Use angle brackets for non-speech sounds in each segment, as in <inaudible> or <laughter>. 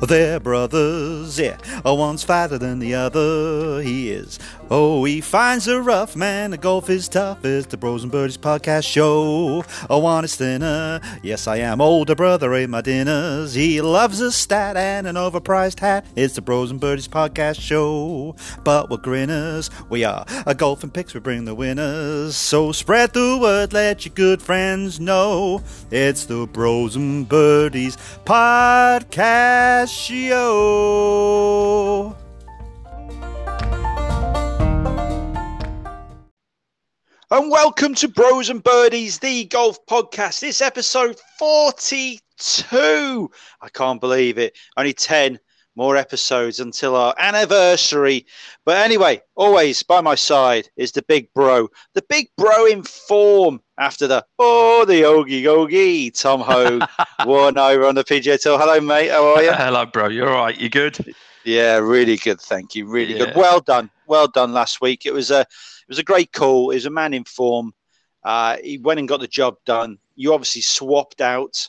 They're brothers, yeah. Oh, one's fatter than the other, he is. Oh, he finds a rough man. The golf is tough. It's the Bros and Birdies podcast show. A honest thinner. Yes, I am. Older brother ate my dinners. He loves a stat and an overpriced hat. It's the Bros and Birdies podcast show. But we're grinners. We are a golfing picks. We bring the winners. So spread the word. Let your good friends know. It's the Bros and Birdies podcast And welcome to Bros and Birdies, the golf podcast. This episode 42. I can't believe it. Only 10 more episodes until our anniversary. But anyway, always by my side is the big bro, the big bro in form after the oh the Ogie Ogie Tom Hoge won <laughs> over on the PGA Tour. Hello, mate. How are you? Hello, bro. You're all right. You good? Yeah, really good. Thank you. Really Yeah. good. Well done. Well done last week. It was a it was a great call. He was a man in form. Uh, he went and got the job done. You obviously swapped out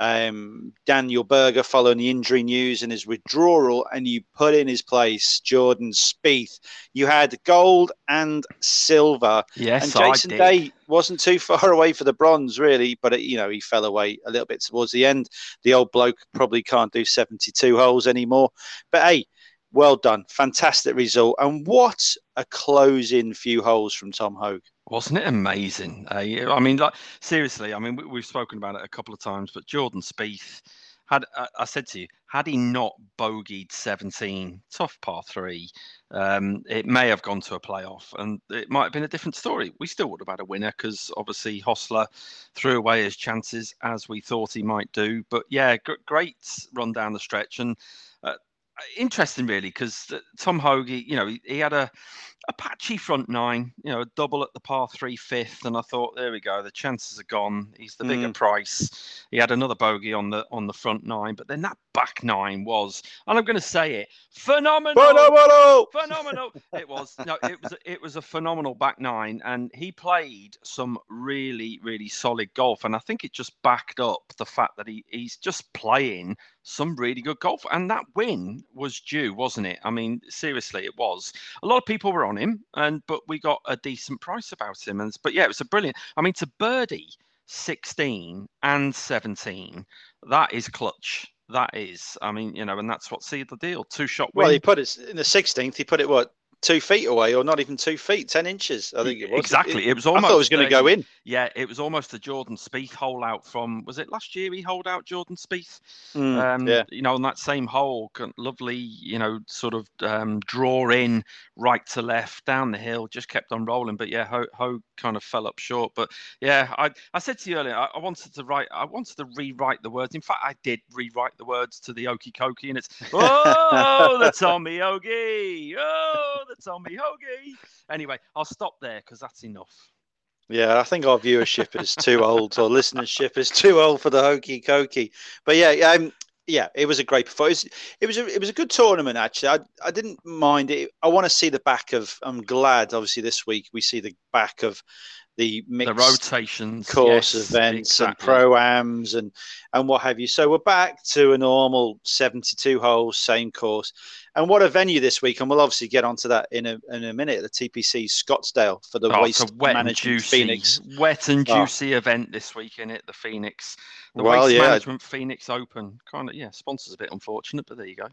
um, Daniel Berger following the injury news and his withdrawal, and you put in his place Jordan Spieth. You had gold and silver, Yes, and Jason. Day wasn't too far <laughs> away for the bronze, really, but it, you know he fell away a little bit towards the end. The old bloke probably can't do 72 holes anymore. But hey, well done, fantastic result, and what a closing few holes from Tom Hoge. Wasn't it amazing? Uh, I mean, like seriously. I mean, we, we've spoken about it a couple of times, but Jordan Spieth had. I, I said to you, had he not bogeyed 17, tough par three, um, it may have gone to a playoff, and it might have been a different story. We still would have had a winner because obviously Hossler threw away his chances as we thought he might do. But yeah, gr- great run down the stretch and. Uh, Interesting, really, because Tom Hoge, you know, he, he had a, a patchy front nine, you know, a double at the par three fifth, and I thought, there we go, the chances are gone. He's the bigger mm. price. He had another bogey on the on the front nine, but then that back nine was, and I'm going to say it, phenomenal. Phenomenal! Phenomenal! <laughs> it was no, it was it was a phenomenal back nine, and he played some really really solid golf, and I think it just backed up the fact that he he's just playing some really good golf, and that win was due, wasn't it? I mean, seriously, it was. A lot of people were on him, and but we got a decent price about him, and but yeah, it was a brilliant. I mean, to birdie 16 and 17, that is clutch. That is, I mean, you know, and that's what sealed the deal. Two shot win. Well, he put it in the 16th. He put it what two feet away, or not even two feet, ten inches. I think it was exactly. It, was almost. I thought it was going to go in. Yeah, it was almost a Jordan Spieth hole out from. Was it last year he holed out Jordan Spieth? Mm, um, yeah. You know, on that same hole, lovely. You know, sort of um, draw in right to left down the hill, just kept on rolling. But yeah, Ho, Ho kind of fell up short. But yeah, I, I said to you earlier, I, I wanted to write, I wanted to rewrite the words. In fact, I did rewrite the words to the Okie Kokie, and it's <laughs> oh the Tommy Hoagie, oh the Tommy Hoagie. Anyway, I'll stop there because that's enough. Yeah, I think our viewership is too old, or listenership is too old for the hokey cokey. But yeah, um, yeah, it was a great performance. It was a, it was a good tournament actually. I I didn't mind it. I want to see the back of. I'm glad. Obviously, this week we see the back of the mixed The rotations, course yes, events exactly. and proams, and and what have you. So we're back to a normal 72 holes, same course. And what a venue this week, and we'll obviously get onto that in a in a minute. The TPC Scottsdale for the Oh, Waste wet Management juicy, Phoenix. wet and Oh. juicy event this week in it. The Phoenix, the Well, Waste yeah. Management Phoenix Open. Kind of, yeah, sponsors a bit unfortunate, but there you go.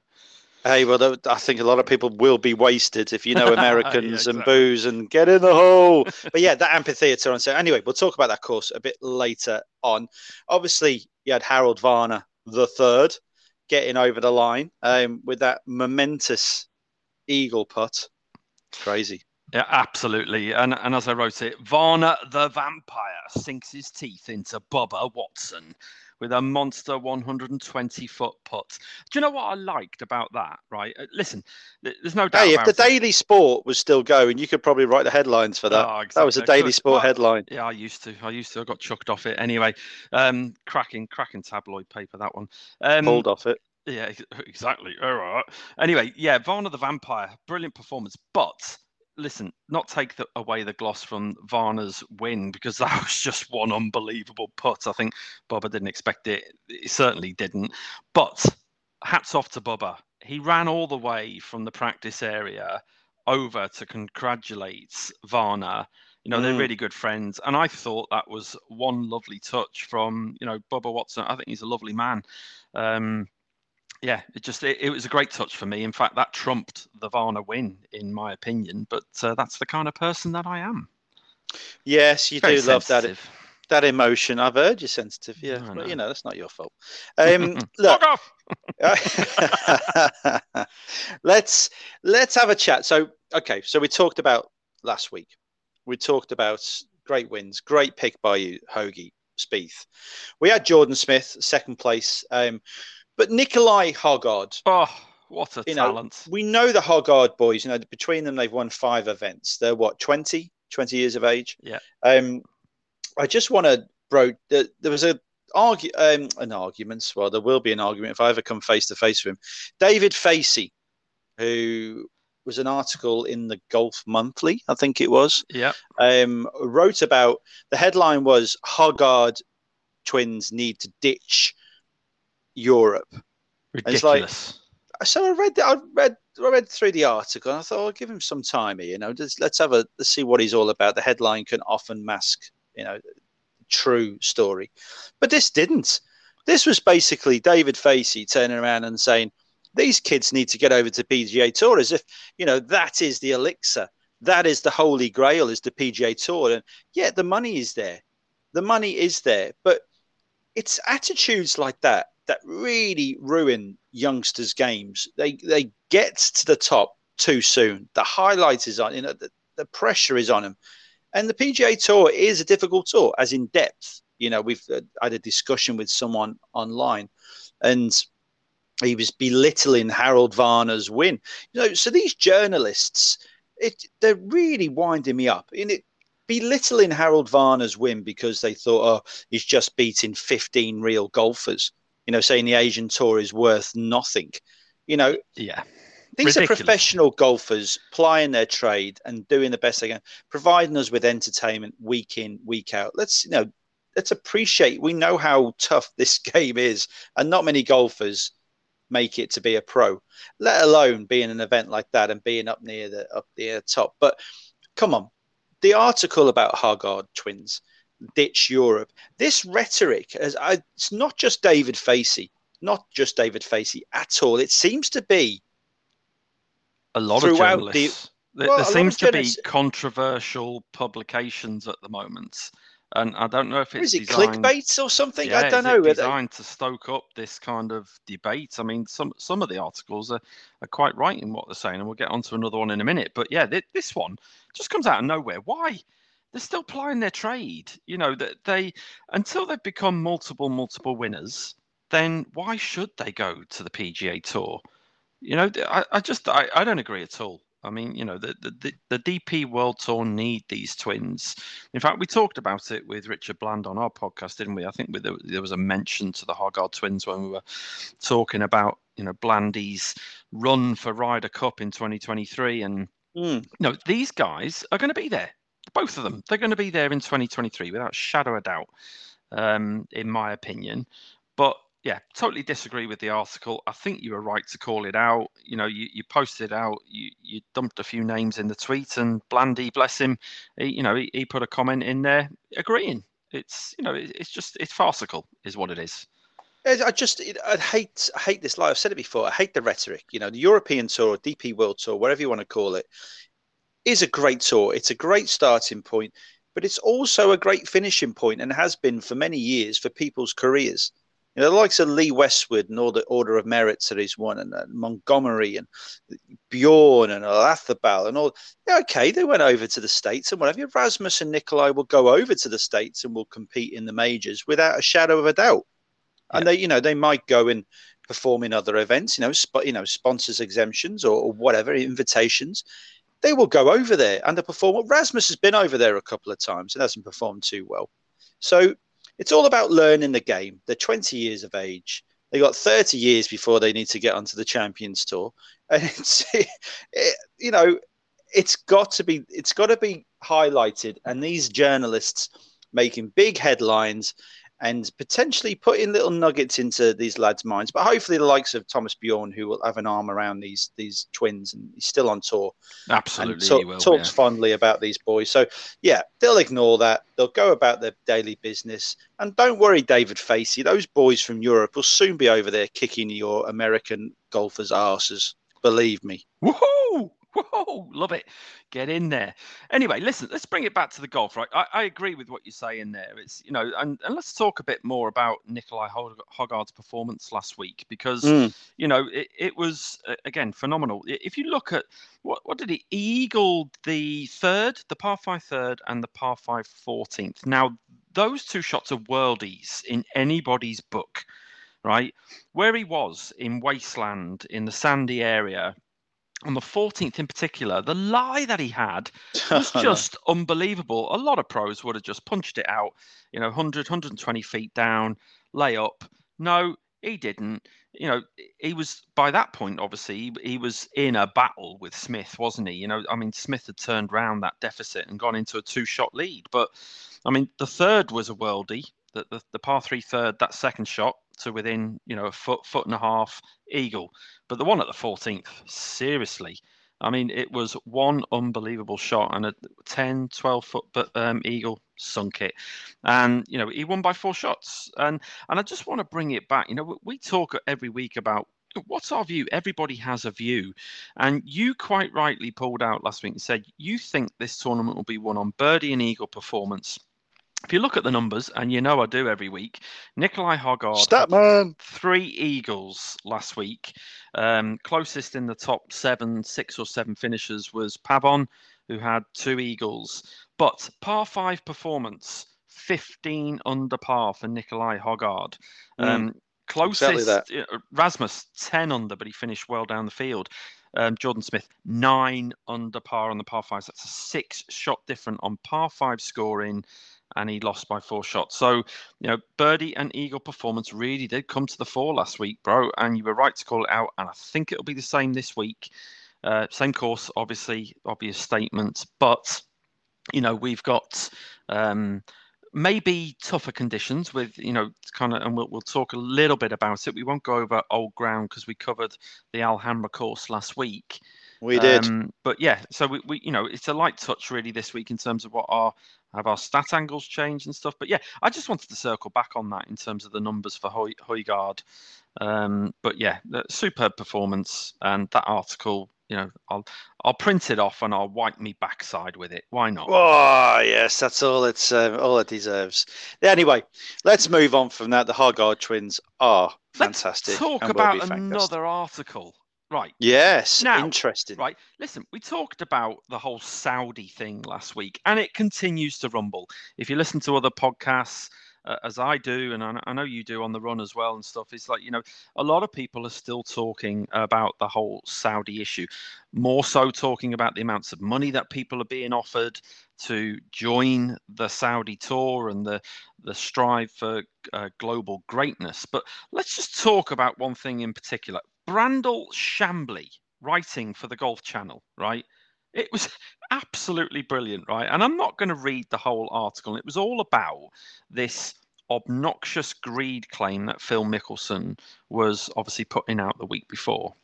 Hey, well, I think a lot of people will be wasted if you know <laughs> Americans and exactly. booze and get in the hole. but yeah, that amphitheater on so anyway, we'll talk about that course a bit later on. Obviously, you had Harold Varner the third getting over the line um, with that momentous eagle putt. Crazy. Yeah, absolutely. And and as I wrote it, Varna the vampire sinks his teeth into Bubba Watson with a monster 120 foot putt. Do you know what I liked about that? Right, Uh, listen, there's no doubt. Hey, if the it. Daily Sport was still going, you could probably write the headlines for that. Oh, That was a. Daily Good. Sport Well, headline. Yeah, I used to. I used to. I got chucked off it anyway. Um, cracking, cracking tabloid paper that one. Um, Pulled off it. Yeah, <laughs> exactly. All right. Anyway, yeah, Varna the Vampire, brilliant performance. But listen, not take the, away the gloss from Varner's win because <laughs> that was just one unbelievable putt. I think Bubba didn't expect it. He certainly didn't. But hats off to Bubba. He ran all the way from the practice area over to congratulate Varner. You know, they're Mm. really good friends. And I thought that was one lovely touch from, you know, Bubba Watson. I think he's a lovely man. Um, yeah, it just it, it was a great touch for me. In fact, that trumped the Varner win, in my opinion. But uh, that's the kind of person that I am. Yes, you Very do love that that emotion. I've heard you're sensitive, yeah, but know. you know that's not your fault. Um, <laughs> look, off! <laughs> let's let's have a chat. So, okay, so we talked about last week. We talked about great wins, great pick by you, Hoagie Spieth. We had Jordan Smith, second place, um, but Nikolai Højgaard. Oh, what a You know, talent! We know the Højgaard boys. You know, between them, they've won five events. They're what 20, 20 years of age. Yeah. Um, I just want to, bro. There, there was a argue, um, an argument. Well, there will be an argument if I ever come face to face with him. David Facey, who was an article in the Golf Monthly, I think it was, yeah, um, wrote about the headline was Højgaard twins need to ditch Europe. It's like- ridiculous. So I read, I read, I read through the article, and I thought I'll give him some time here. You know, just, let's have a let's see what he's all about. The headline can often mask, you know, true story, but this didn't. This was basically David Facey turning around and saying these kids need to get over to PGA Tour as if you know that is the elixir, that is the holy grail, is the PGA Tour, and yeah, the money is there, the money is there, but it's attitudes like that that really ruin youngsters' games. They they get to the top too soon. The highlight is on, you know, the, the pressure is on them, and the PGA Tour is a difficult tour, as in depth. You know, we've uh, had a discussion with someone online, and he was belittling Harold Varner's win. You know, so these journalists, it they're really winding me up. In it, belittling Harold Varner's win because they thought, oh, he's just beating 15 real golfers. You know, saying the Asian Tour is worth nothing. You know, yeah, these Ridiculous. are professional golfers plying their trade and doing the best they can, providing us with entertainment week in, week out. Let's you know, let's appreciate. We know how tough <laughs> this game is, and not many golfers make it to be a pro, let alone being an event like that and being up near the up near the top. But come on, the article about Højgaard twins ditch Europe. This rhetoric, as I, it's not just David Facey, not just David Facey at all. It seems to be a lot of the- journalists. There, Well, there seems to be controversial publications at the moment, and I don't know if it's is it designed, clickbait or something? Yeah, I don't know. it Are they- designed to stoke up this kind of debate. I mean, some some of the articles are, are quite right in what they're saying, and we'll get onto another one in a minute. But yeah, thi- this one just comes out of nowhere. Why? They're still plying their trade. You know that they until they've become multiple multiple winners. Then why should they go to the PGA Tour? You know, I, I just I, I don't agree at all. I mean, you know, the, the the DP World Tour need these twins. In fact, we talked about it with Richard Bland on our podcast, didn't we? I think with, there was a mention to the Højgaard twins when we were talking about, you know, Blandy's run for Ryder Cup in 2023. And, Hmm. you know, these guys are going to be there. Both of them. They're going to be there in 2023 without shadow of doubt, um, in my opinion. But yeah, totally disagree with the article. I think you were right to call it out. You know, you, you posted out, you, you dumped a few names in the tweet, and Blandy, bless him, he, you know, he, he put a comment in there agreeing. It's you know, it, it's just it's farcical, is what it is. I just I hate I hate this. Like I've said it before. I hate the rhetoric. You know, the European Tour, DP World Tour, whatever you want to call it, is a great tour. It's a great starting point, but it's also a great finishing point, and has been for many years for people's careers. You know, the likes of Lee Westwood and all the Order of Merits that he's won, and uh, Montgomerie and Bjorn and Athabal and all. Yeah, okay, they went over to the states and whatever. Rasmus and Nikolai will go over to the states and will compete in the majors without a shadow of a doubt. And they, you know, they might go and perform in other events, you know, sp- you know, sponsors exemptions or, or whatever invitations. They will go over there and perform. Rasmus has been over there a couple of times and hasn't performed too well. So it's all about learning the game. They're 20 years of age. They got 30 years before they need to get onto the Champions Tour, <laughs> and it's it, you know it's got to be it's got to be highlighted. And these journalists making big headlines and potentially putting little nuggets into these lads' minds. But hopefully, the likes of Thomas Bjorn, who will have an arm around these these twins, and he's still on tour. Absolutely, talk, will, talks yeah. fondly about these boys. So yeah, they'll ignore that. They'll go about their daily business, and don't worry, David Facey. Those boys from Europe will soon be over there kicking your American golfers' asses. Believe me. Woohoo! <laughs> Whoa, love it. Get in there. Anyway, listen, let's bring it back to the golf, right? I, I agree with what you say in there. It's, you know, and, and let's talk a bit more about Nikolai Højgaard's performance last week because, Mm. you know, it, it was, uh, again, phenomenal. If you look at what, what did he, eagle the third, the par five third, and the par five 14th. Now, those two shots are worldies in anybody's book, right? Where he was in Wasteland in the sandy area on the 14th in particular, the lie that he had <laughs> was oh, just unbelievable. A lot of pros would have just punched it out, you know, 100, 120 feet down, lay up. No, he didn't. You know, he was by that point, obviously, he, he was in a battle with Smith, wasn't he? You know, I mean, Smith had turned round that deficit and gone into a two shot lead. But I mean, the third was a worldie. The, the, the par three third, that second shot to within, you know, a foot, foot and a half eagle. But the one at the 14th, seriously, I mean, it was one unbelievable shot and a 10, 12 foot but um, eagle sunk it. And, you know, he won by four shots. And and I just want to bring it back. You know, we talk every week about what's our view? Everybody has a view. And you quite rightly pulled out last week and said you think this tournament will be won on birdie and eagle performance. If you look at the numbers, and you know I do every week, Nikolai Højgaard Statman. three eagles last week. Um, closest in the top seven, six or seven finishers was Pavon, who had two eagles. But par five performance, 15 under par for Nikolai Højgaard. Mm, Um, exactly closest, that. uh, Rasmus, 10 under, but he finished well down the field. Um, Jordan Smith, nine under par on the par fives. That's a six shot different on par five scoring, and he lost by four shots. So, you know, birdie and eagle performance really did come to the fore last week, bro. And you were right to call it out. And I think it'll be the same this week. Uh, same course, obviously, obvious statement. But, you know, we've got um, maybe tougher conditions with, you know, kind of, and we'll, we'll talk a little bit about it. We won't go over old ground because we covered the Al Hamra course last week. We did. Um, but yeah, so we, we, you know, it's a light touch really this week in terms of what our have our stat angles changed and stuff. But yeah, I just wanted to circle back on that in terms of the numbers for Hoy, Højgaard. Um, but yeah, superb performance and that article. You know, I'll I'll print it off and I'll wipe me backside with it. Why not? Oh yes, that's all it's uh, all it deserves. Anyway, let's move on from that. The Højgaard twins are Let's fantastic. talk about fantastic. another article. Right. Yes, Now, interesting. Right. Listen, we talked about the whole Saudi thing last week, and it continues to rumble. If you listen to other podcasts, uh, as I do, and I, I know you do on the run as well and stuff, it's like, you know, a lot of people are still talking about the whole Saudi issue, more so talking about the amounts of money that people are being offered to join the Saudi tour and the, the strive for uh, global greatness. But let's just talk about one thing in particular. Brandel Chamblee writing for the Golf Channel, right? It was <laughs> absolutely brilliant, right? And I'm not going to read the whole article. It was all about this obnoxious greed claim that Phil Mickelson was obviously putting out the week before.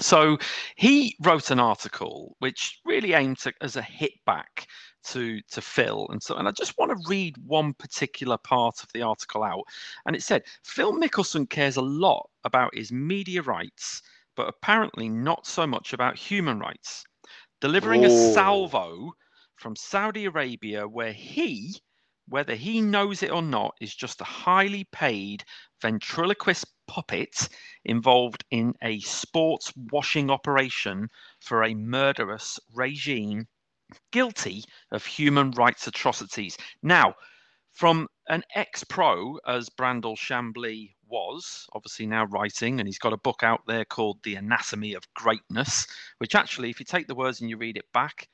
So he wrote an article which really aimed to, as a hit back to to Phil, and so and I just want to read one particular part of the article out. And it said Phil Mickelson cares a lot about his media rights, but apparently not so much about human rights. Delivering a salvo from Saudi Arabia, where he, whether he knows it or not, is just a highly paid ventriloquist puppet involved in a sports washing operation for a murderous regime guilty of human rights atrocities. Now, from an ex pro, as Brandel Chamblee was, obviously now writing, and he's got a book out there called The Anatomy of Greatness, which actually, if you take the words and you read it back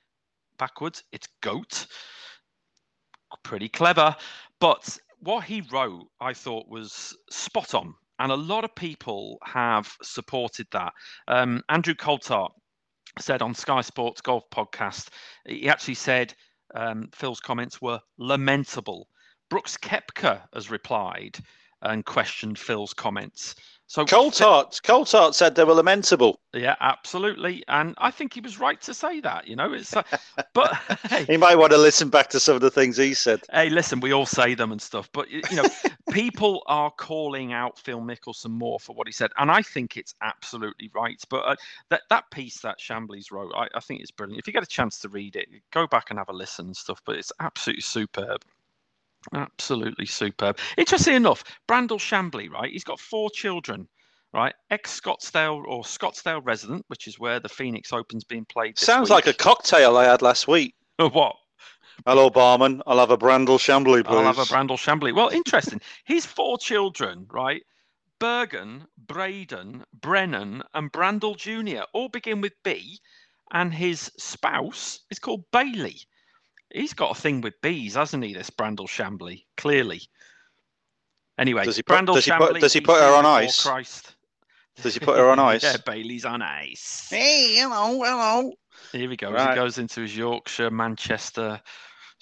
backwards, it's goat. Pretty clever. But what he wrote, I thought, was spot on. And a lot of people have supported that. Um, Andrew Coltart said on Sky Sports Golf Podcast, he actually said um, Phil's comments were lamentable. Brooks Koepka has replied and questioned Phil's comments. So Coltart, Coltart said they were lamentable. Yeah, absolutely, and I think he was right to say that. You know, it's uh, but <laughs> hey, he might want to listen back to some of the things he said. Hey, listen, we all say them and stuff, but you know, <laughs> people are calling out Phil Mickelson more for what he said, and I think it's absolutely right. But uh, that that piece that Chambliss wrote, I, I think it's brilliant. If you get a chance to read it, go back and have a listen and stuff. But it's absolutely superb. Absolutely superb. Interesting enough, Brandel Chamblee, right? He's got four children, right? Ex Scottsdale or Scottsdale resident, which is where the Phoenix Open's being played. Sounds week. like a cocktail I had last week. <laughs> what? Hello, barman. I'll have a Brandel Chamblee, please. I'll have a Brandel Chamblee. Well, interesting. His four children, right? Bergen, Braden, Brennan, and Brandel Jr. all begin with B, and his spouse is called Bailey he's got a thing with bees, hasn't he? This Brandel Chamblee, clearly. Anyway, does he put, does he put, does he put her on ice? Christ. Does he put her on <laughs> ice? yeah, Bailey's on ice. Hey, hello, hello. Here we go. Right. He goes into his Yorkshire, Manchester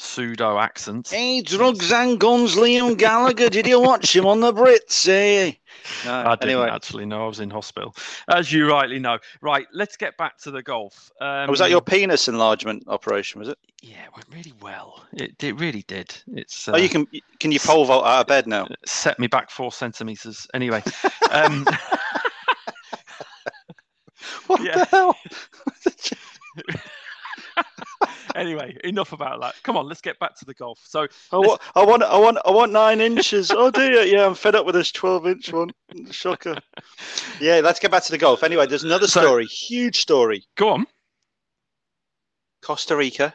pseudo accent. Hey, drugs and guns, Liam Gallagher. Did you watch him on the Brits? Hey. No, I didn't anyway. actually know. I was in hospital, as you rightly know. Right, let's get back to the golf. Um, was that your penis enlargement operation? Was it? Yeah, it went really well. It, it really did. It's. Uh, oh, you uh, can can you pole vault out of bed now? <laughs> Set me back four centimeters. Anyway. um, <laughs> what <laughs> the hell? <laughs> anyway, enough about that. Come on, let's get back to the golf. So I want, I want, I want, I want nine inches. oh dear, yeah, I'm fed up with this twelve-inch one. Shocker. Yeah, let's get back to the golf. Anyway, there's another story, so, huge story. Go on. Costa Rica.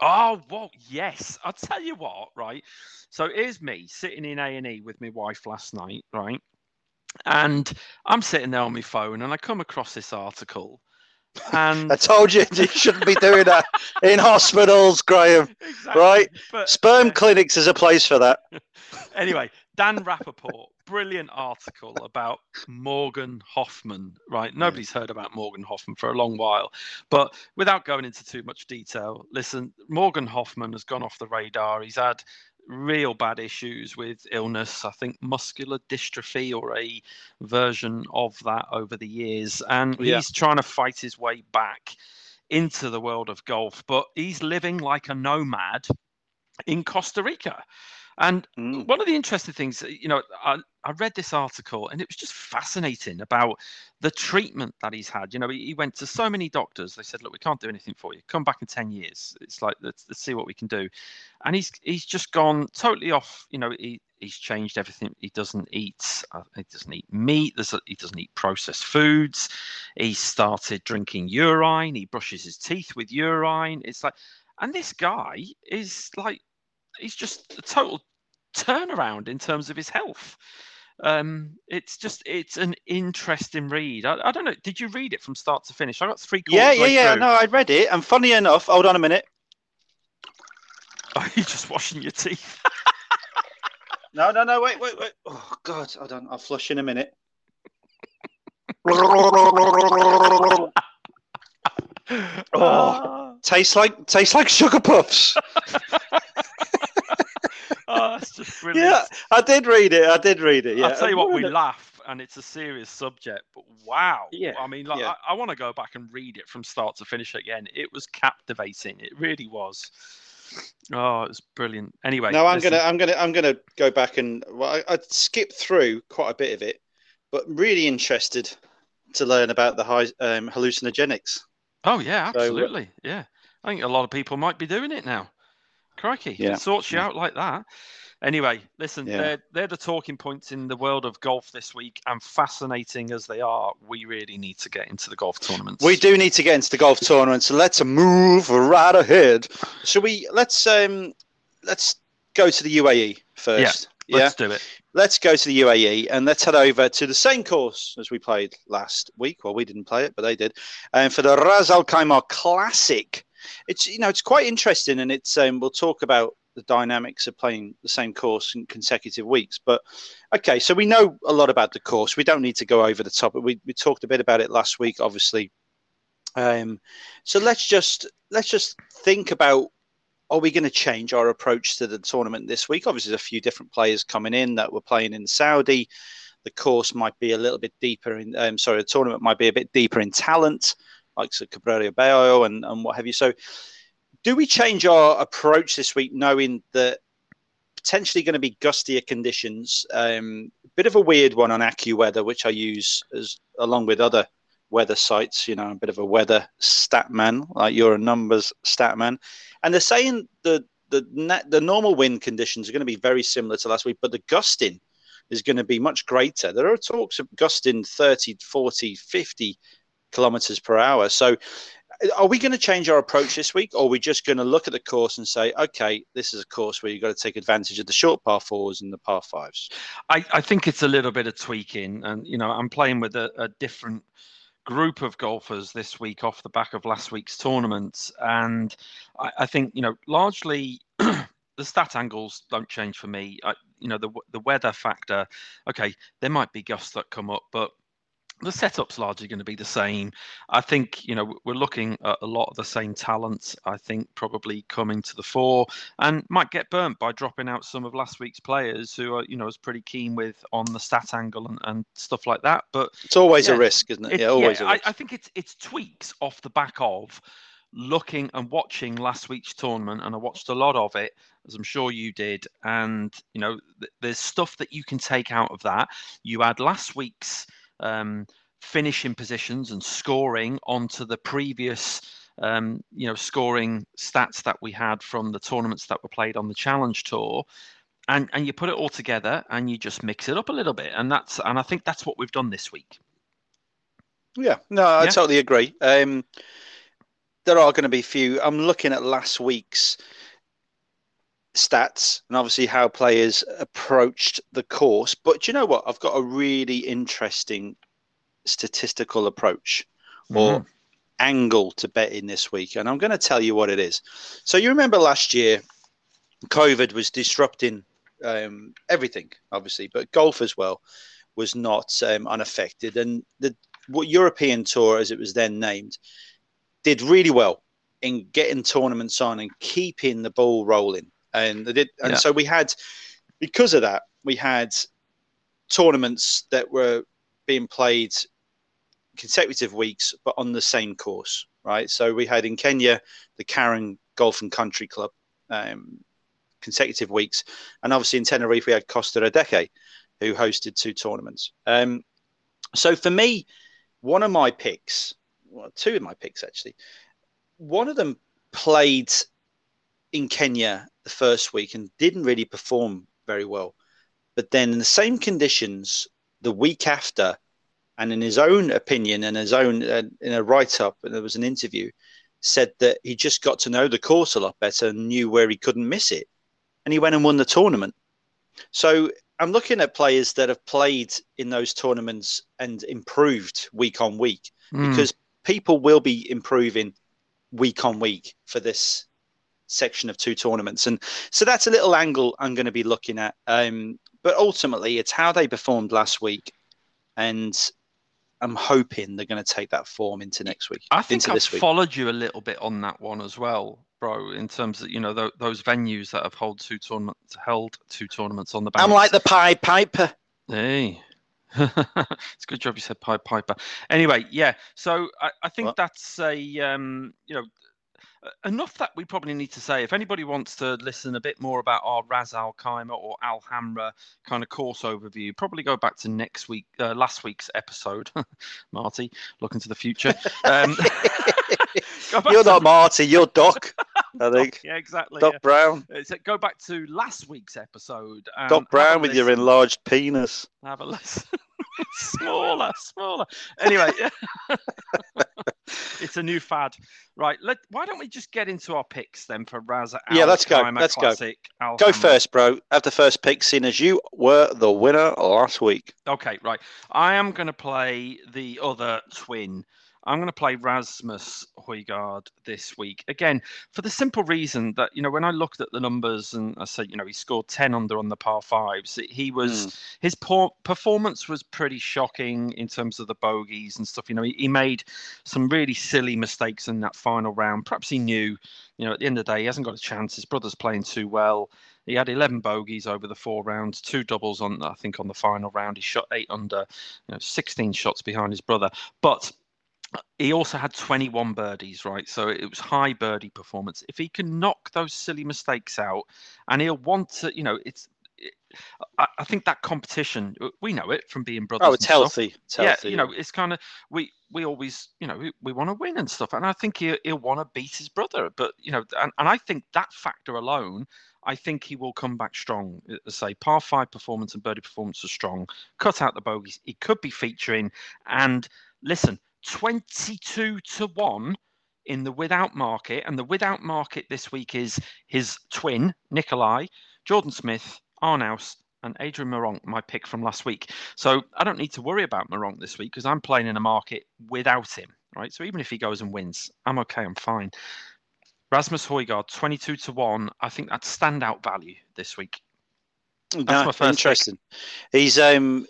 Oh, well, yes. I'll tell you what, right? So here's me sitting in A and E with my wife last night, right? And I'm sitting there on my phone, and I come across this article and <laughs> I told you you shouldn't be doing that in hospitals, Graham. <laughs> Exactly. Right? But, Sperm clinics is a place for that. <laughs> anyway, Dan Rapaport, brilliant article about Morgan Hoffman. Right? Nobody's heard about Morgan Hoffman for a long while. But without going into too much detail, listen, Morgan Hoffman has gone off the radar. He's had real bad issues with illness. I think muscular dystrophy or a version of that over the years. And yeah. he's trying to fight his way back into the world of golf, but he's living like a nomad in Costa Rica. And mm. one of the interesting things, you know, I, I, read this article and it was just fascinating about the treatment that he's had. You know, he, he, went to so many doctors. They said, "Look, we can't do anything for you. Come back in ten years." It's like let's, let's see what we can do. And he's he's just gone totally off. You know, he he's changed everything. He doesn't eat. Uh, he doesn't eat meat. A, he doesn't eat processed foods. He started drinking urine. He brushes his teeth with urine. It's like, and this guy is like he's just a total turnaround in terms of his health. Um, it's just it's an interesting read. I, I, don't know. Did you read it from start to finish? I got three. Yeah, yeah, yeah. Through. No, I read it, and funny enough, hold on a minute. <laughs> Are you just washing your teeth? <laughs> no, no, no. Wait, wait, wait. Oh God, hold on. I'll flush in a minute. <laughs> oh, tastes like tastes like sugar puffs. Oh, that's just <laughs> brilliant. Yeah, I did read it. I did read it. Yeah. I'll tell you what, we <laughs> laugh, and it's a serious subject, but wow. Yeah. I mean, like, yeah. I, I want to go back and read it from start to finish again. It was captivating. It really was. Oh, it was brilliant. Anyway, no, I'm listen. gonna, I'm gonna, I'm gonna go back and well, I, I skipped through quite a bit of it, but really interested to learn about the high um, hallucinogenics. Oh yeah, absolutely. So, yeah, I think a lot of people might be doing it now. Crikey, yeah. it sorts you out like that. Anyway, listen, yeah. they're, they're the talking points in the world of golf this week, and fascinating as they are, we really need to get into the golf tournaments. We do need to get into the golf tournaments, so let's move right ahead. Shall we? Let's um, let's go to the UAE first. Yeah, let's yeah? do it. Let's go to the UAE and let's head over to the same course as we played last week. Well, we didn't play it, but they did. And for the Ras Al Khaimah Classic, it's you know it's quite interesting, and it's um, we'll talk about the dynamics of playing the same course in consecutive weeks. But okay, so we know a lot about the course. We don't need to go over the top. We we talked a bit about it last week, obviously. Um, so let's just let's just think about are we going to change our approach to the tournament this week? Obviously, there's a few different players coming in that were playing in Saudi. The course might be a little bit deeper in, um, sorry, the tournament might be a bit deeper in talent, like so Cabrera Bello and, and what have you. So, do we change our approach this week, knowing that potentially going to be gustier conditions? Um, bit of a weird one on AccuWeather, which I use as along with other weather sites. You know, a bit of a weather stat man, like you're a numbers stat man. And they're saying the the the normal wind conditions are going to be very similar to last week, but the gusting is going to be much greater. There are talks of gusting 30, 40, 50 kilometers per hour. So are we going to change our approach this week, or are we just going to look at the course and say, okay, this is a course where you've got to take advantage of the short par fours and the par fives? I, I think it's a little bit of tweaking, and you know, I'm playing with a, a different group of golfers this week off the back of last week's tournament, and I, I think you know, largely. <clears throat> the stat angles don't change for me. I, you know, the the weather factor. Okay, there might be gusts that come up, but the setup's largely going to be the same. I think you know we're looking at a lot of the same talents. I think probably coming to the fore and might get burnt by dropping out some of last week's players who are you know is pretty keen with on the stat angle and, and stuff like that. But it's always yeah, a risk, isn't it? it yeah, always. Yeah, I, I think it's it's tweaks off the back of looking and watching last week's tournament, and I watched a lot of it, as I'm sure you did. And you know, th- there's stuff that you can take out of that. You add last week's um, finishing positions and scoring onto the previous um, you know scoring stats that we had from the tournaments that were played on the challenge tour. And and you put it all together and you just mix it up a little bit. And that's and i think that's what we've done this week. Yeah. No i yeah. totally agree. Um, there are going to be few. I'm looking at last week's stats and obviously how players approached the course. But you know what? I've got a really interesting statistical approach or mm-hmm. angle to betting this week. And I'm going to tell you what it is. So you remember last year, COVID was disrupting um, everything, obviously, but golf as well was not um, unaffected. And the what European Tour, as it was then named, did really well in getting tournaments on and keeping the ball rolling and they did, and yeah. so we had because of that we had tournaments that were being played consecutive weeks, but on the same course, right? So we had in Kenya the Karen Golf and Country Club, um, consecutive weeks, and obviously in Tenerife we had Costa Adeje, who hosted two tournaments. Um, so for me, one of my picks, well, two of my picks actually, one of them played in Kenya the first week and didn't really perform very well. But then, in the same conditions, the week after, and in his own opinion and his own uh, in a write up, and there was an interview, said that he just got to know the course a lot better and knew where he couldn't miss it, and he went and won the tournament. So I'm looking at players that have played in those tournaments and improved week on week mm. because people will be improving week on week for this section of two tournaments. And so that's a little angle I'm going to be looking at. Um, but ultimately, it's how they performed last week. And I'm hoping they're going to take that form into next week. I think I've followed you a little bit on that one as well, bro. In terms of you know th- those venues that have held two tournaments, held two tournaments on the. I'm like the Pied Piper. Hey, <laughs> it's a good job you said Pied Piper. Anyway, yeah. So I, I think what? that's a um, you know enough that we probably need to say. If anybody wants to listen a bit more about our Ras Al Khaimah or Al Hamra kind of course overview, probably go back to next week, uh, last week's episode. <laughs> Marty, looking to the future. <laughs> Um, <laughs> you're not Marty, you're Doc. I <laughs> think. yeah, exactly. Doc yeah. Brown. It's, go back to last week's episode. Doc Brown with your enlarged penis. Have a listen. <laughs> smaller, smaller. Anyway, <laughs> it's a new fad, right? Let why don't we just get into our picks then for Raza? Yeah, let's go. Let's Classic, go. Go first, bro. Have the first pick, seeing as you were the winner last week. Okay, right. I am going to play the other twin. I'm going to play Rasmus Højgaard this week again for the simple reason that you know when I looked at the numbers and I said you know he scored 10 under on the par fives, he was mm. his poor performance was pretty shocking in terms of the bogeys and stuff. You know he, he made some really silly mistakes in that final round. Perhaps he knew you know at the end of the day he hasn't got a chance. His brother's playing too well. He had 11 bogeys over the four rounds, two doubles on I think on the final round. He shot eight under, you know, 16 shots behind his brother, but he also had 21 birdies, right? So it was high birdie performance. If he can knock those silly mistakes out, and he'll want to, you know, it's. I, I think that competition, uh, we know it from being brothers. Oh, it's healthy. it's healthy. Yeah, you know, it's kind of we we always, you know, we, we want to win and stuff, and I think he, he'll want to beat his brother. But you know, and, and I think that factor alone I think he will come back strong. As say, par five performance and birdie performance are strong. Cut out the bogeys. He could be featuring. And listen, 22 to 1 in the without market. And the without market this week is his twin, Nikolai, Jordan Smith, Arnaus, and Adrian Meronk, my pick from last week. So I don't need to worry about Meronk this week because I'm playing in a market without him, right? So even if he goes and wins, I'm okay, I'm fine. Rasmus Højgaard, 22 to 1. I think that's standout value this week. That's no, my first interesting. Pick. He's um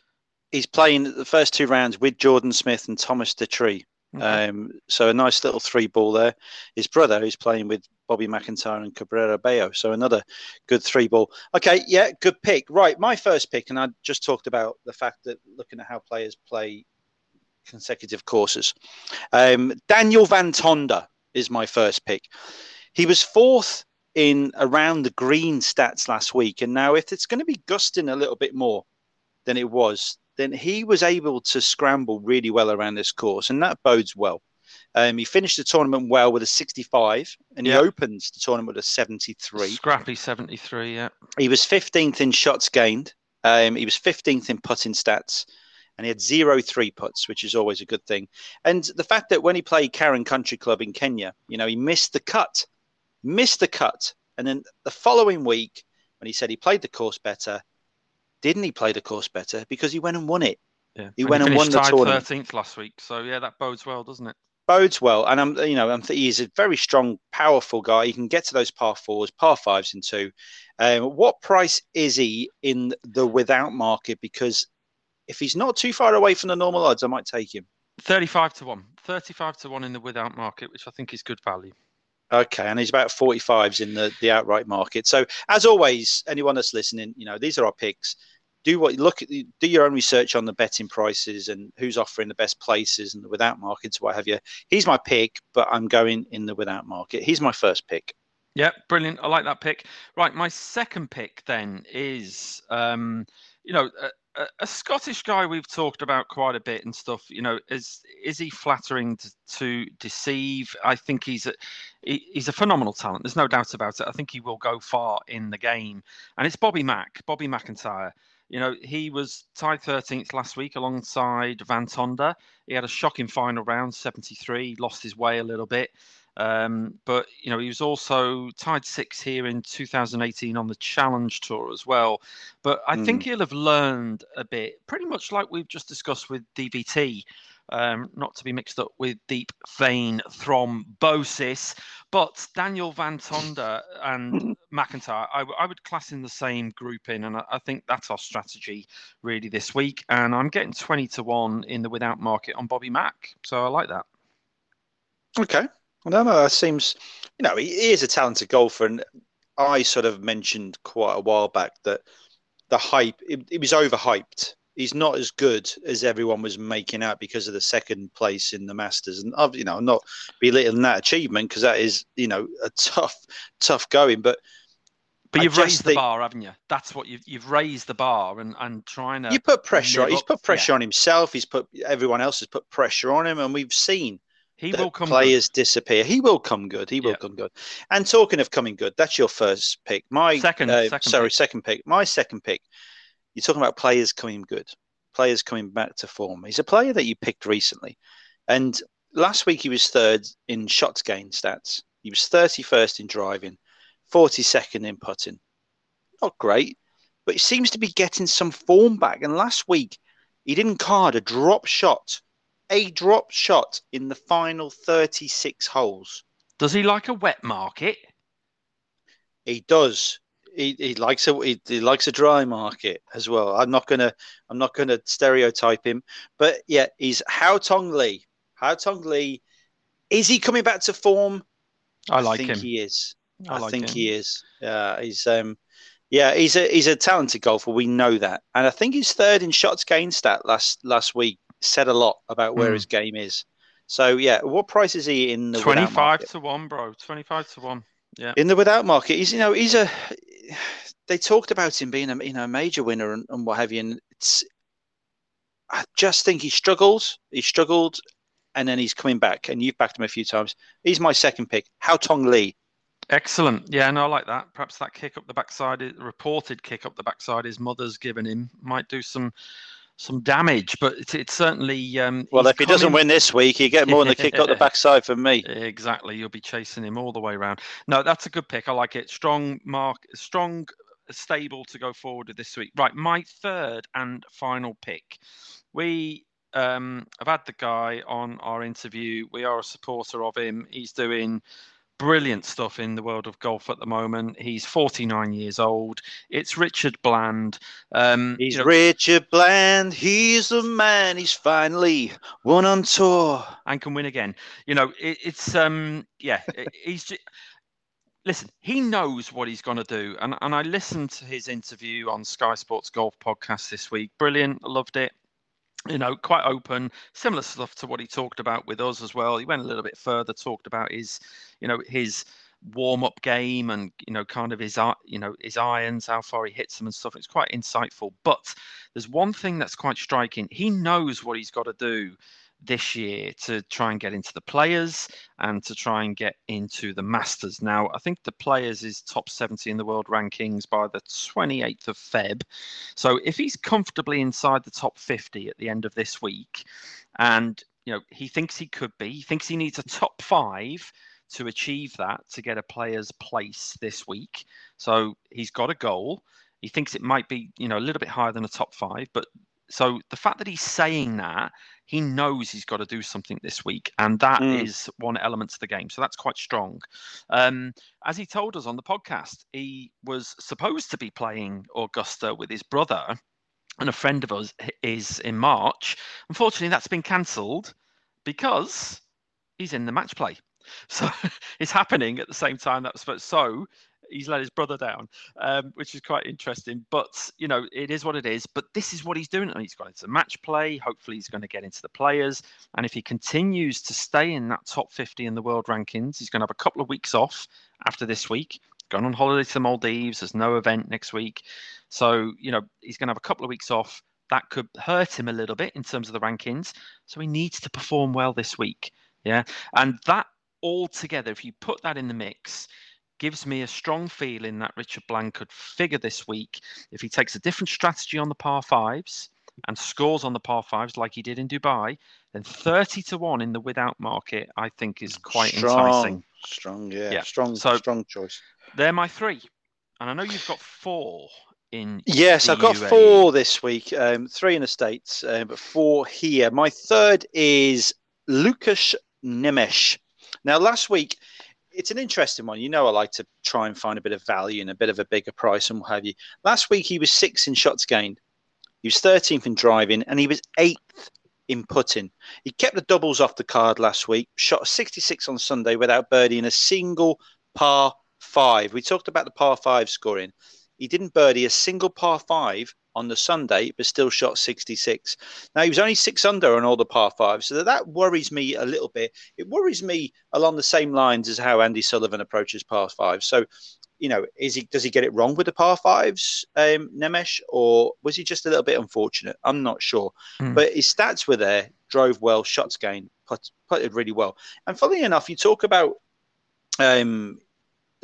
he's playing the first two rounds with Jordan Smith and Thomas Detry. Okay. Um, so a nice little three ball there. His brother is playing with Bobby MacIntyre and Cabrera Bello. So another good three ball. Okay, yeah, good pick. Right, my first pick, and I just talked about the fact that looking at how players play consecutive courses. Um, Daniel Van Tonder is my first pick. He was fourth in around the green stats last week, and now if it's going to be gusting a little bit more than it was, then he was able to scramble really well around this course, and that bodes well. Um, he finished the tournament well with a 65, and he opens the tournament with a 73. Scrappy 73, yeah. He was 15th in shots gained. Um, he was 15th in putting stats, and he had zero three puts, which is always a good thing. And the fact that when he played Karen Country Club in Kenya, you know, he missed the cut, missed the cut, and then the following week, when he said he played the course better, didn't he play the course better? Because he went and won it. Yeah, he and went he and won the tournament. Thirteenth last week, so yeah, that bodes well, doesn't it? Bodes well, and I'm, you know, I'm he's a very strong, powerful guy. He can get to those par fours, par fives, and two. Um, what price is he in the without market? Because if he's not too far away from the normal odds, I might take him. 35 to 1. 35 to 1 in the without market, which I think is good value. Okay, and he's about 45s in the, the outright market. So, as always, anyone that's listening, you know, these are our picks do what look at do your own research on the betting prices and who's offering the best places and the without markets, what have you. He's my pick, but I'm going in the without market. He's my first pick. Yeah, brilliant. I like that pick. Right, my second pick then is, um, you know, a, a, Scottish guy we've talked about quite a bit and stuff. You know, is is he flattering to, to deceive? I think he's a he, he's a phenomenal talent. There's no doubt about it. I think he will go far in the game, and it's Bobby Mack, Bobby MacIntyre. You know, he was tied 13th last week alongside Van Tonder. He had a shocking final round, 73, lost his way a little bit. Um, but, you know, he was also tied six here in 2018 on the Challenge Tour as well. But I mm. think hmm. he'll have learned a bit, pretty much like we've just discussed with DVT um, not to be mixed up with deep vein thrombosis. But Daniel Van Tonder and <clears throat> MacIntyre, I, I would class in the same grouping, and I, I, think that's our strategy really this week. And I'm getting 20 to 1 in the without market on Bobby Mack. So I like that. Okay. Well, no, no, that seems, you know, he, he is a talented golfer. And I sort of mentioned quite a while back that the hype, it, it was overhyped he's not as good as everyone was making out because of the second place in the Masters. And I've, you know, I'm not belittling that achievement because that is, you know, a tough, tough going. But but you've raised think, the bar, haven't you? That's what you've you've raised the bar and and trying to. You put pressure. on He's put pressure yeah. on himself. He's put everyone else has put pressure on him, and we've seen. He will come. Players good. disappear. He will come good. He will yeah. come good. And talking of coming good, that's your first pick. My second, uh, second sorry, pick. second pick. My second pick you're talking about players coming good, players coming back to form. He's a player that you picked recently. And last week he was third in shots gained stats. He was 31st in driving, 42nd in putting. Not great, but he seems to be getting some form back. And last week he didn't card a drop shot a drop shot in the final 36 holes. Does he like a wet market? He does. He, he likes a he, he likes a dry market as well. I'm not gonna I'm not gonna stereotype him, but yeah, he's Haotong Li. Haotong Li, is he coming back to form? I like I think him. He is. I, I like think him. he is. Yeah, he's um, yeah, he's a he's a talented golfer. We know that, and I think his third in shots gained stat last last week said a lot about where Mm. his game is. So yeah, what price is he in the Twenty-five to one, bro. Twenty-five to one. Yeah. in the without market? He's you know he's a. <sighs> They talked about him being a you know a major winner and, and what have you, and it's. I just think he struggled. He struggled, and then he's coming back. And you've backed him a few times. He's my second pick. Hao Tong Li. Excellent. Yeah, no, I like that. Perhaps that kick up the backside, reported kick up the backside, his mother's given him, might do some some damage. But it's, it's certainly. Um, Well, if he doesn't win this week, he get more than a kick up the <laughs> backside from me. Exactly. You'll be chasing him all the way around. No, that's a good pick. I like it. Strong mark, strong, stable to go forward with this week. Right. My third and final pick. We um, have had the guy on our interview. We are a supporter of him. He's doing brilliant stuff in the world of golf at the moment. He's 49 years old. It's Richard Bland. Um, He's you know, Richard Bland. He's the man. He's finally won on tour. and can win again. You know, it, it's um, yeah, <laughs> it- he's just. Listen, he knows what he's going to do, and and I listened to his interview on Sky Sports Golf podcast this week. Brilliant, loved it. You know, quite open, similar stuff to what he talked about with us as well. He went a little bit further, talked about his, you know, his warm up game and you know, kind of his, i- you know, his irons, how far he hits them and stuff. It's quite insightful. But there's one thing that's quite striking. He knows what he's got to do this year to try and get into the players and to try and get into the masters. Now, I think the players is top 70 in the world rankings by the 28th of Feb. So if he's comfortably inside the top 50 at the end of this week, and you know, he thinks he could be, he thinks he needs a top five to achieve that to get a player's place this week. So he's got a goal. He thinks it might be, you know, a little bit higher than a top five, but so the fact that he's saying that he knows he's got to do something this week, and that is Mm. one element to the game. So that's quite strong. Um, as he told us on the podcast, he was supposed to be playing Augusta with his brother, and a friend of us is in March. Unfortunately, that's been cancelled because he's in the match play. <laughs> So it's happening at the same time that was supposed. So he's let his brother down, um, which is quite interesting. But you know, it is what it is. But this is what he's doing, and he's got into match play. Hopefully, he's going to get into the players. And if he continues to stay in that top 50 in the world rankings, he's going to have a couple of weeks off after this week. Going on holiday to the Maldives. There's no event next week, so you know he's going to have a couple of weeks off. That could hurt him a little bit in terms of the rankings. So he needs to perform well this week. Yeah, and that all together, if you put that in the mix, gives me a strong feeling that Richard Bland could figure this week if he takes a different strategy on the par fives and scores on the par fives like he did in Dubai, then 30 to 1 in the without market, I think is quite strong, enticing. Strong, yeah, Yeah. strong, So- strong choice. They're my three. And I know you've got four in. Yes, I've got UAE. four this week. Um, three in the states, uh, but four here. My third is Lukas Nemecz. Now, last week, it's an interesting one. You know, I like to try and find a bit of value and a bit of a bigger price and what have you. Last week, he was sixth in shots gained. He was 13th in driving, and he was eighth in putting. He kept the doubles off the card last week. Shot 66 on Sunday without birdie in a single par five. We talked about the par five scoring. He didn't birdie a single par five on the Sunday, but still shot 66. Now he was only six under on all the par fives, so that worries me a little bit. It worries me along the same lines as how Andy Sullivan approaches par fives. So, you know, is he does he get it wrong with the par fives, um, Nemecz, or was he just a little bit unfortunate? I'm not sure, Hmm. but his stats were there. Drove well, shots gained, put putted really well. And funnily enough, you talk about um,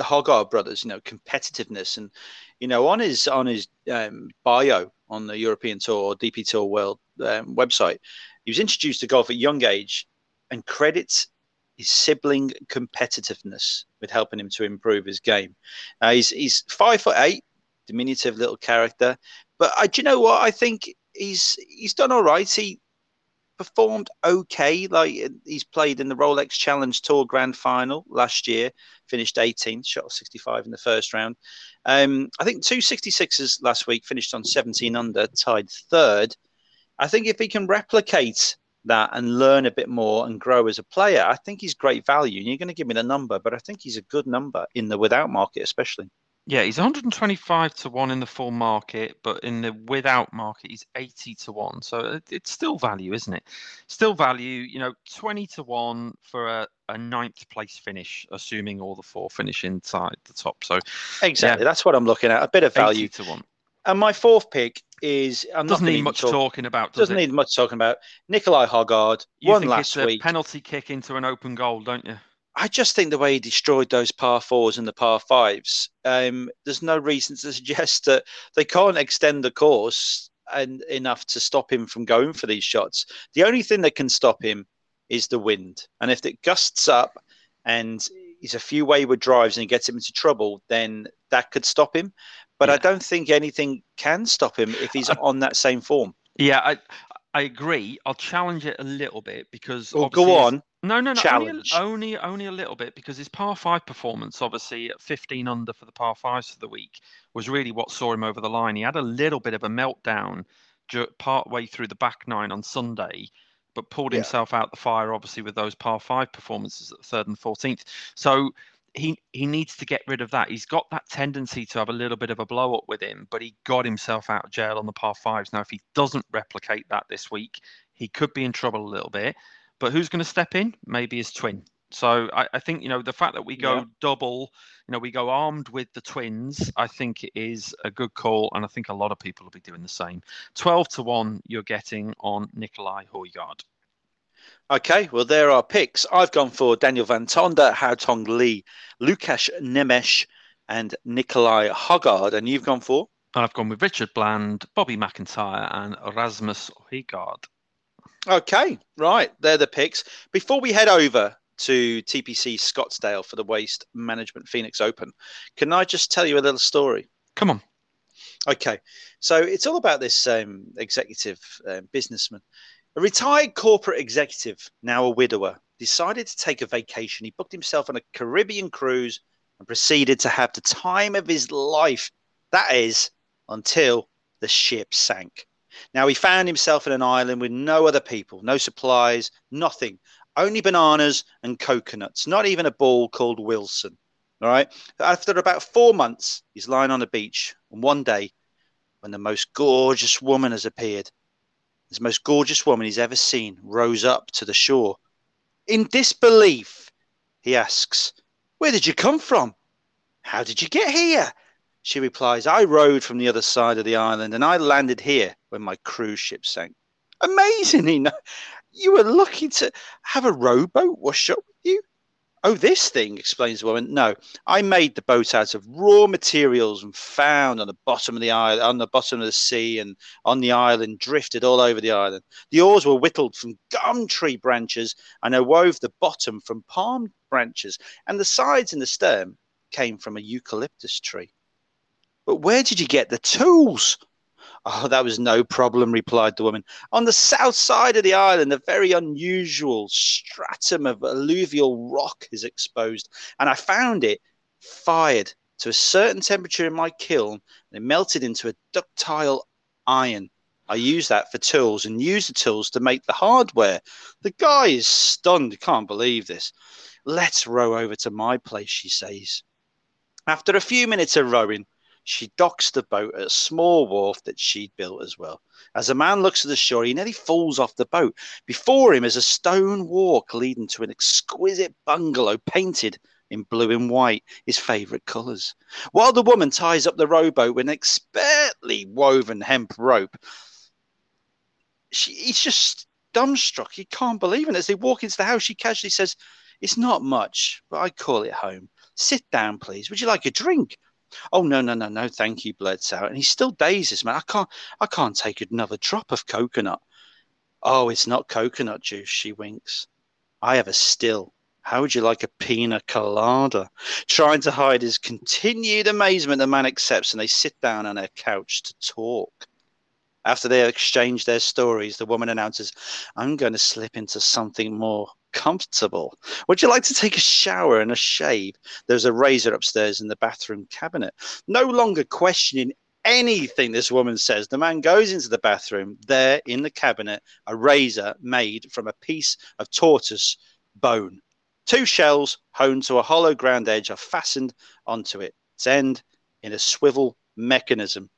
the Højgaard brothers, you know, competitiveness, and you know, on his on his um, bio on the European Tour DP Tour World um, website, he was introduced to golf at a young age, and credits his sibling competitiveness with helping him to improve his game. He's he's five foot eight, diminutive little character, but I, do you know what? I think he's he's done all right. He performed okay. Like he's played in the Rolex Challenge Tour Grand Final last year, finished 18th, shot 65 in the first round. Um, I think two 66s last week finished on 17 under, tied third. I think if he can replicate that and learn a bit more and grow as a player, I think he's great value. And you're going to give me the number, but I think he's a good number in the without market, especially. Yeah, he's 125 to 1 in the full market, but in the without market, he's 80 to 1. So uh, it's still value, isn't it? Still value, you know, 20 to 1 for a, a ninth place finish, assuming all the four finish inside the top. So exactly, yeah, that's what I'm looking at. A bit of value to 1. And my fourth pick is I'm doesn't need much talk, talking about. Does doesn't it? need much talking about. Nicolai Højgaard you won last week. penalty kick into an open goal, don't you? I just think the way he destroyed those par fours and the par fives, um, there's no reason to <laughs> suggest that they can't extend the course and enough to stop him from going for these shots. The only thing that can stop him is the wind, and if it gusts up and he's a few wayward drives and he gets him into trouble, then that could stop him. But yeah. I don't think anything can stop him if he's on that same form. Yeah, I I agree. I'll challenge it a little bit because. Well, go on. No, no, no. Challenge. Only, only, only a little bit because his par five performance, obviously at 15 under for the par fives for the week, was really what saw him over the line. He had a little bit of a meltdown part way through the back nine on Sunday, but pulled yeah. himself out the fire, obviously, with those par five performances at the third and 14th. So he he needs to get rid of that. He's got that tendency to have a little bit of a blow up with him, but he got himself out of jail on the par fives. Now, if he doesn't replicate that this week, he could be in trouble a little bit. But who's going to step in? Maybe his twin. So I, I, think you know the fact that we go yeah. double, you know, we go armed with the twins. I think it is a good call, and I think a lot of people will be doing the same. Twelve to one, you're getting on Nicolai Højgaard. Okay, well there are picks. I've gone for Daniel Van Tonder, Hao Tong Li, Lukas Nemecz, and Nicolai Højgaard, and you've gone for. I've gone with Richard Bland, Bobby MacIntyre, and Rasmus Højgaard. Okay, right. They're the picks. Before we head over to TPC Scottsdale for the Waste Management Phoenix Open, can I just tell you a little story? Come on. Okay, so it's all about this um, executive uh, businessman. A retired corporate executive, now a widower, decided to take a vacation. He booked himself on a Caribbean cruise and proceeded to have the time of his life. That is, until the ship sank. Now he found himself in an island with no other people, no supplies, nothing, only bananas and coconuts, not even a ball called Wilson. All right. After about four months, he's lying on the beach, and one day, when the most gorgeous woman has appeared, the most gorgeous woman he's ever seen rose up to the shore. In disbelief, he asks, Where did you come from? How did you get here? She replies, I rowed from the other side of the island and I landed here when my cruise ship sank. Amazing, you know. You were lucky to have a rowboat wash up with you. Oh, this thing, explains the woman. No, I made the boat out of raw materials and found on the bottom of the island, on the bottom of the sea, and on the island, drifted all over the island. The oars were whittled from gum tree branches, and I wove the bottom from palm branches, and the sides and the stern came from a eucalyptus tree. But where did you get the tools? Oh, that was no problem, replied the woman. On the south side of the island, a very unusual stratum of alluvial rock is exposed, and I found it fired to a certain temperature in my kiln, and it melted into a ductile iron. I used that for tools and used the tools to make the hardware. The guy is stunned. Can't believe this. Let's row over to my place, she says. After a few minutes of rowing, she docks the boat at a small wharf that she'd built as well. As a man looks at the shore, he nearly falls off the boat. Before him is a stone walk leading to an exquisite bungalow painted in blue and white, his favourite colours. While the woman ties up the rowboat with an expertly woven hemp rope, she, he's just dumbstruck. He can't believe it. As they walk into the house, she casually says, It's not much, but I call it home. Sit down, please. Would you like a drink? Oh no, no, no, no, thank you, out. And he still dazes, man. I can't I can't take another drop of coconut. Oh, it's not coconut juice, she winks. I have a still. How would you like a pina colada? Trying to hide his continued amazement, the man accepts and they sit down on a couch to talk. After they exchange their stories, the woman announces, I'm going to slip into something more comfortable. Would you like to take a shower and a shave? There's a razor upstairs in the bathroom cabinet. No longer questioning anything this woman says, the man goes into the bathroom. There in the cabinet, a razor made from a piece of tortoise bone. Two shells honed to a hollow ground edge are fastened onto it, its end in a swivel mechanism.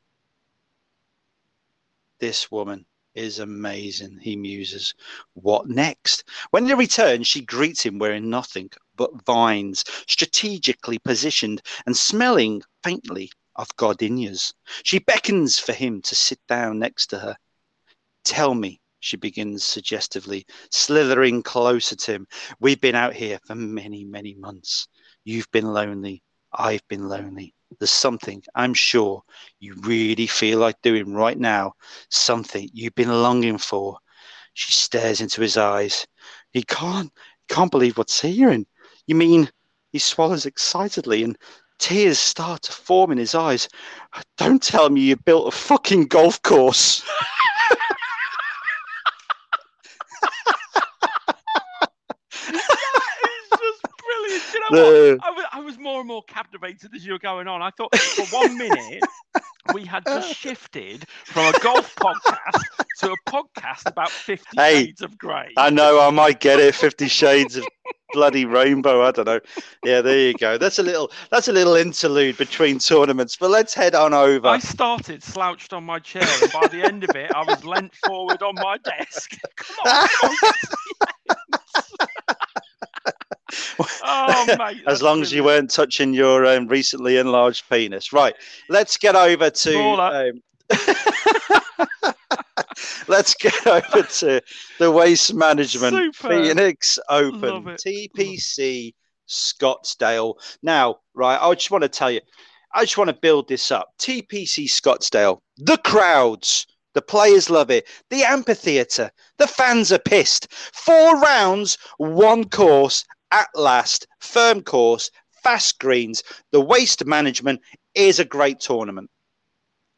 This woman is amazing, he muses. What next? When they return, she greets him wearing nothing but vines, strategically positioned and smelling faintly of gardenias. She beckons for him to sit down next to her. Tell me, she begins suggestively, slithering closer to him. We've been out here for many, many months. You've been lonely. I've been lonely. There's something I'm sure you really feel like doing right now, something you've been longing for. She stares into his eyes. He can't, can't believe what's hearing. You mean he swallows excitedly and tears start to form in his eyes. Don't tell me you built a fucking golf course. <laughs> That is know what? I was, I was more and more captivated as you were going on. I thought for one minute we had just <laughs> shifted from a golf podcast to a podcast about Fifty hey, Shades of Grey. I know I might get it. Fifty Shades of bloody rainbow. I don't know. Yeah, there you go. That's a little. That's a little interlude between tournaments. But let's head on over. I started slouched on my chair, and by the end of it, I was leant forward on my desk. <laughs> Come on. <laughs> Come on oh, <laughs> mate, as long as you weren't touching your um, recently enlarged penis. Right, let's get over to. Um, <laughs> let's get over to the waste management Super. Phoenix Open TPC Scottsdale. Now, right, I just want to tell you, I just want to build this up. TPC Scottsdale, the crowds. The players love it. The amphitheatre. The fans are pissed. Four rounds, one course, at last, firm course, fast greens. The waste management is a great tournament.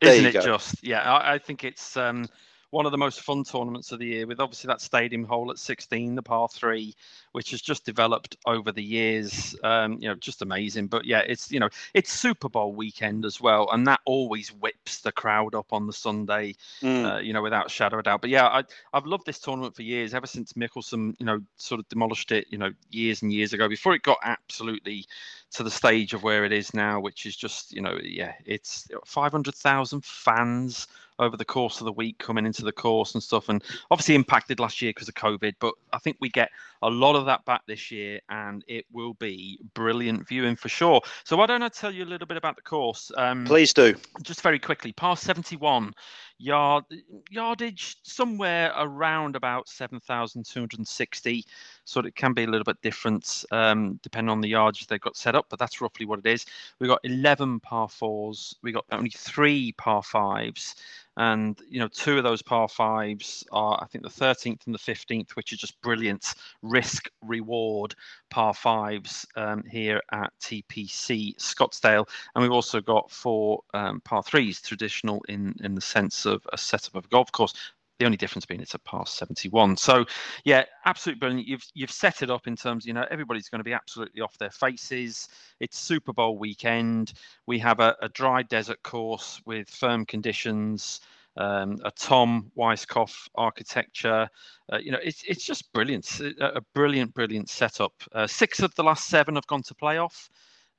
There Isn't it go. just? Yeah, I, I think it's um, one of the most fun tournaments of the year, with obviously that stadium hole at 16, the par three, which has just developed over the years. Um, you know, just amazing. But yeah, it's you know, it's Super Bowl weekend as well, and that always whips the crowd up on the Sunday. Mm. Uh, you know, without shadow of doubt. But yeah, I, I've loved this tournament for years, ever since Mickelson, you know, sort of demolished it, you know, years and years ago, before it got absolutely to the stage of where it is now, which is just, you know, yeah, it's 500,000 fans over the course of the week coming into the course and stuff. And obviously impacted last year because of COVID, but I think we get a lot of that back this year and it will be brilliant viewing for sure. So why don't I tell you a little bit about the course? Um, Please do. Just very quickly, past 71 yard yardage somewhere around about 7,260. So it can be a little bit different um, depending on the yards they've got set up, but that's roughly what it is. We've got 11 par fours, We've got only three par fives, and you know two of those par fives are i think the 13th and the 15th which are just brilliant risk reward par fives um, here at tpc scottsdale. And we've also got four um, par threes traditional in in the sense of a setup of a golf course the only difference being it's a past 71. So, yeah, absolutely brilliant. You've you've set it up in terms, you know, everybody's going to be absolutely off their faces. It's Super Bowl weekend. We have a, a dry desert course with firm conditions. Um, a Tom Weiskopf architecture. Uh, you know, it's it's just brilliant. A, a brilliant, brilliant setup. Uh, six of the last seven have gone to playoff.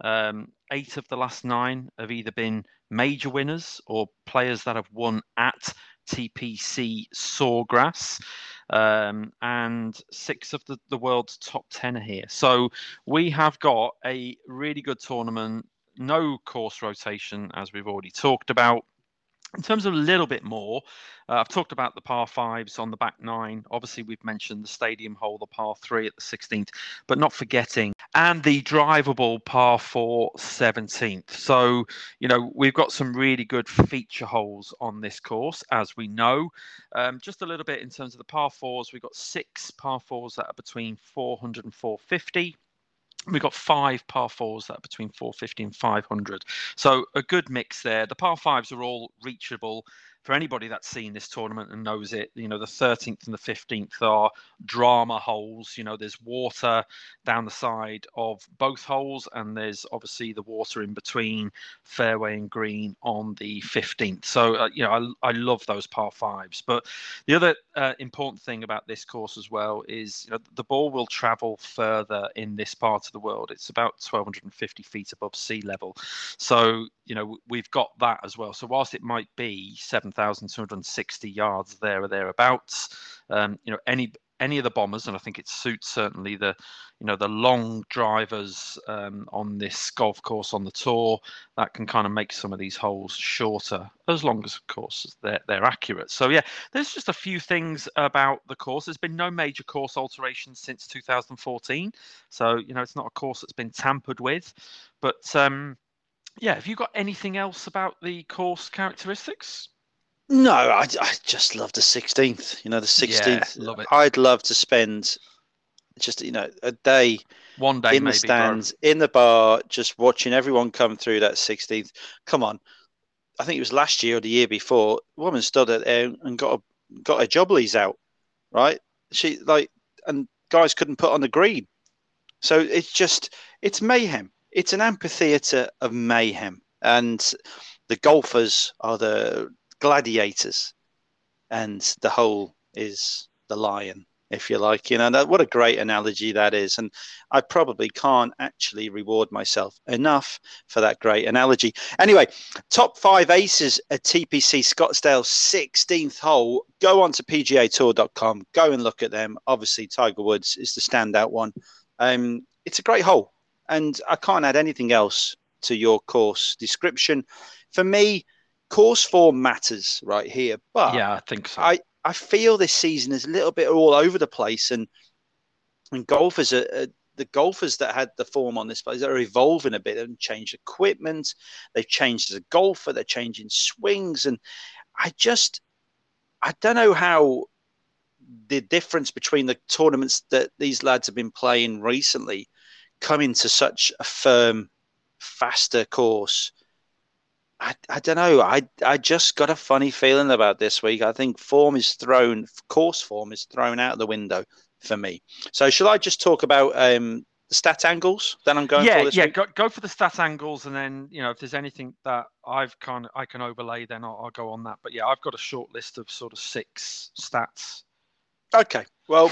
Um, eight of the last nine have either been major winners or players that have won at TPC Sawgrass. Um, and six of the, the world's top 10 are here. So we have got a really good tournament, no course rotation, as we've already talked about. In terms of a little bit more, uh, I've talked about the par fives on the back nine. Obviously, we've mentioned the stadium hole, the par three at the 16th, but not forgetting, and the drivable par four 17th. So, you know, we've got some really good feature holes on this course, as we know. Um, just a little bit in terms of the par fours, we've got six par fours that are between 400 and 450 We've got five par fours that are between 450 and 500. So a good mix there. The par fives are all reachable for anybody that's seen this tournament and knows it, you know, the 13th and the 15th are drama holes. You know, there's water down the side of both holes, and there's obviously the water in between fairway and green on the 15th. So, uh, you know, I, I love those par fives. But the other uh, important thing about this course as well is, you know, the ball will travel further in this part of the world. It's about 1,250 feet above sea level. So, you know, we've got that as well. So, whilst it might be 7,260 yards there or thereabouts, um, you know, any any of the bombers, and I think it suits certainly the, you know, the long drivers um, on this golf course on the tour. That can kind of make some of these holes shorter, as long as, of course, they're they're accurate. So yeah, there's just a few things about the course. There's been no major course alterations since 2014, so you know, it's not a course that's been tampered with, but. Um, yeah, have you got anything else about the course characteristics? No, I, I just love the 16th. You know, the 16th. Yeah, love it. I'd love to spend just, you know, a day one day in the stands, in the bar, just watching everyone come through that 16th. Come on. I think it was last year or the year before. A woman stood there and got a, got her jobblies out, right? She like, and guys couldn't put on the green. So it's just, it's mayhem it's an amphitheatre of mayhem, and the golfers are the gladiators, and the hole is the lion, if you like. You know, that, what a great analogy that is, and I probably can't actually reward myself enough for that great analogy. Anyway, top five aces at TPC Scottsdale 16th hole. Go on to PGATour.com. Go and look at them. Obviously, Tiger Woods is the standout one. Um, it's a great hole and I can't add anything else to your course description. For me, course form matters right here. But yeah, I think so. I, I feel this season is a little bit all over the place, and and golfers are, are the golfers that had the form on this place are evolving a bit and changed equipment. They've changed as a golfer. They're changing swings, and I just I don't know how the difference between the tournaments that these lads have been playing recently come into such a firm, faster course. I, I don't know. I I just got a funny feeling about this week. I think form is thrown, course form is thrown out the window for me. So, shall I just talk about um, the stat angles that I'm going yeah, for? yeah, week? go, go for the stat angles, and then you know if there's anything that I've kind I can overlay, then I'll, I'll go on that. But yeah, I've got a short list of sort of six stats. Okay, well,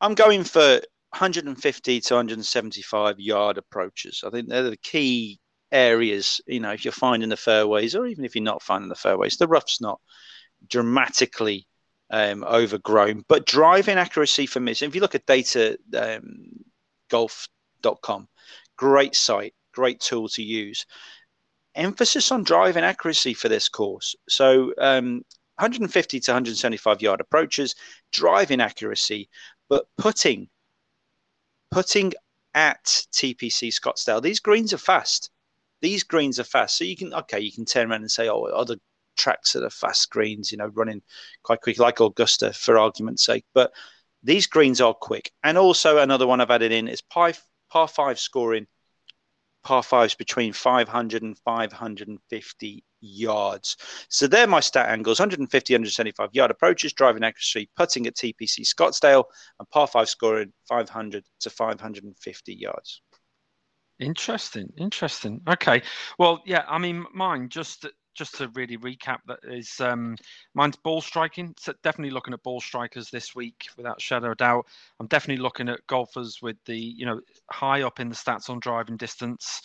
I'm going for 150 to 175 yard approaches. I think they're the key areas. You know, if you're finding the fairways, or even if you're not finding the fairways, the rough's not dramatically um, overgrown. But driving accuracy for me, if you look at data um, golf.com, great site, great tool to use. Emphasis on driving accuracy for this course. So um, 150 to 175 yard approaches, driving accuracy, but putting putting at TPC Scottsdale, these greens are fast. These greens are fast. So you can, okay, you can turn around and say, oh, other tracks that are fast greens, you know, running quite quick, like Augusta, for argument's sake. But these greens are quick. And also, another one I've added in is par, par five scoring, par fives between 500 and 550 yards. So they're my stat angles 150, 175 yard approaches, driving accuracy, putting at TPC Scottsdale, and par five scoring 500 to 550 yards. Interesting, interesting. Okay, well, yeah, I mean, mine just just to really recap, that is um, mine's ball striking. So definitely looking at ball strikers this week, without shadow of doubt. I'm definitely looking at golfers with the you know high up in the stats on driving distance,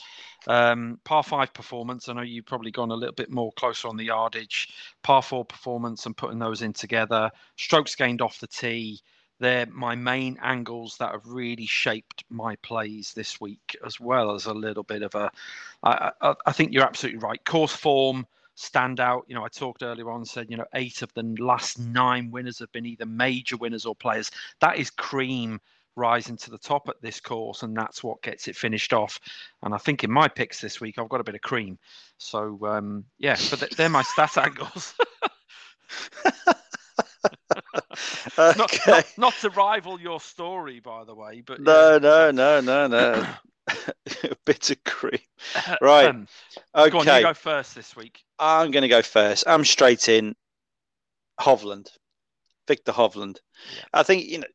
um, par five performance. I know you've probably gone a little bit more closer on the yardage, par four performance, and putting those in together. Strokes gained off the tee they're my main angles that have really shaped my plays this week, as well as a little bit of a. I, I, I think you're absolutely right. Course form, stand out. You know, I talked earlier on, said, you know, eight of the last nine winners have been either major winners or players. That is cream rising to the top at this course, and that's what gets it finished off. And I think in my picks this week, I've got a bit of cream. So, um, yeah, but they're my stat <laughs> angles. <laughs> okay. not, not, not, to rival your story, by the way, but no, yeah. no, no, no, no. a bit of cream. Right. Um, okay. Go on, you go first this week. I'm going to go first. I'm straight in. Hovland, Viktor Hovland. Yeah. I think you know.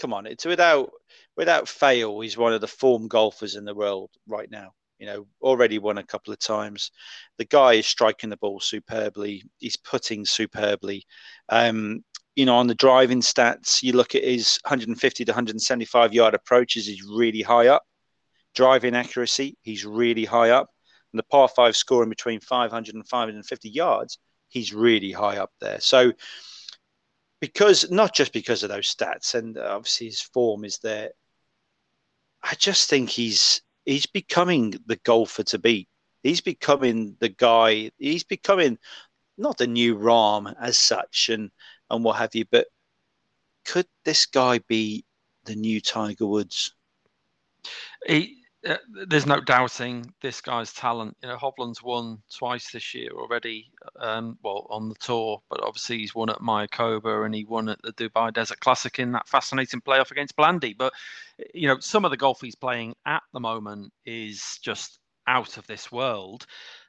Come on, it's without without fail. He's one of the form golfers in the world right now. You know, already won a couple of times. The guy is striking the ball superbly. He's putting superbly. Um, you know, on the driving stats, you look at his 150 to 175 yard approaches, he's really high up. Driving accuracy, he's really high up. And the par five scoring between 500 and 550 yards, he's really high up there. So, because not just because of those stats, and obviously his form is there, I just think he's he's becoming the golfer to beat. He's becoming the guy. He's becoming not the new Rahm as such, and and what have you. But could this guy be the new Tiger Woods? He, uh, there's no doubting this guy's talent. You know, Hovland's won twice this year already. Um, well, on the tour, but obviously he's won at Mayakoba and he won at the Dubai Desert Classic in that fascinating playoff against Blandy. But you know, some of the golf he's playing at the moment is just out of this world.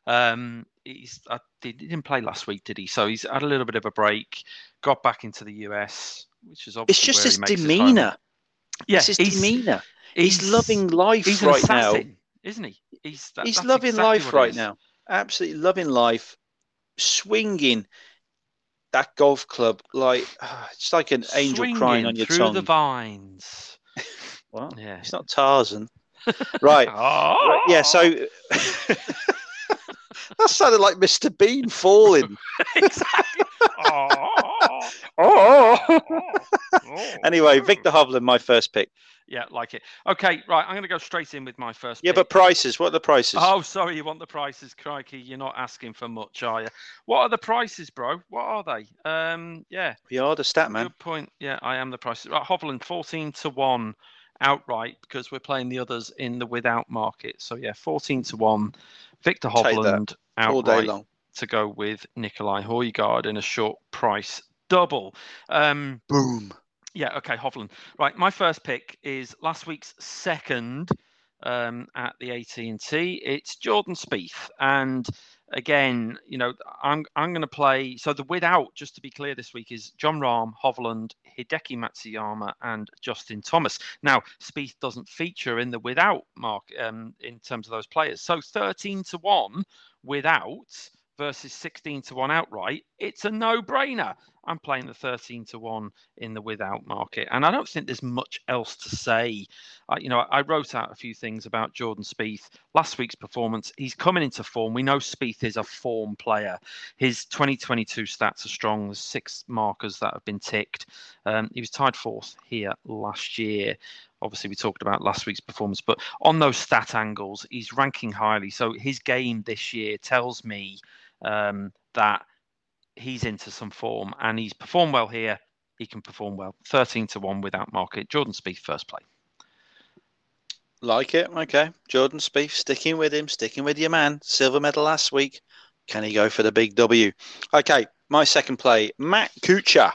Um, he's uh, he didn't play last week, did he? So he's had a little bit of a break, got back into the US, which is obviously it's just his demeanor. Yeah, his demeanor. He's, he's, loving life he's right now, isn't he? He's that, he's loving exactly life right now. Absolutely loving life, swinging that golf club like <sighs> it's like an angel swinging crying on your through tongue. the vines. well, yeah, it's not Tarzan, <laughs> right? oh. Yeah, so <laughs> that sounded like Mr. Bean falling. <laughs> exactly. <laughs> oh. oh. anyway, Viktor Hovland, my first pick. Yeah, like it. Okay, right. I'm going to go straight in with my first. Yeah, pick. but prices. What are the prices? Oh, sorry, you want the prices, crikey. You're not asking for much, are you? What are the prices, bro? What are they? Um, yeah. We are the stat man. Good point. Yeah, I am the prices. Right, Hovland, 14 to one outright because we're playing the others in the without market. So yeah, 14 to one. Viktor Hovland outright to go with Nicolai Højgaard in a short price double. Um, Boom. Yeah, okay, Hovland. Right, my first pick is last week's second um, at the AT&T. It's Jordan Spieth, and again, you know, I'm I'm going to play. So the without, just to be clear, this week is Jon Rahm, Hovland, Hideki Matsuyama, and Justin Thomas. Now, Spieth doesn't feature in the without mark um, in terms of those players. So 13 to one without versus 16 to 1 outright, it's a no brainer. I'm playing the 13 to 1 in the without market. And I don't think there's much else to say. You know, I wrote out a few things about Jordan Spieth. Last week's performance, he's coming into form. We know Spieth is a form player. His 2022 stats are strong. There's six markers that have been ticked. Um, he was tied fourth here last year obviously we talked about last week's performance but on those stat angles he's ranking highly so his game this year tells me um, that he's into some form and he's performed well here. He can perform well. 13 to 1 without market. Jordan Spieth, first play. Like it. Okay. Jordan Spieth, sticking with him, sticking with your man. Silver medal last week. Can he go for the big W? Okay. My second play, Matt Kuchar.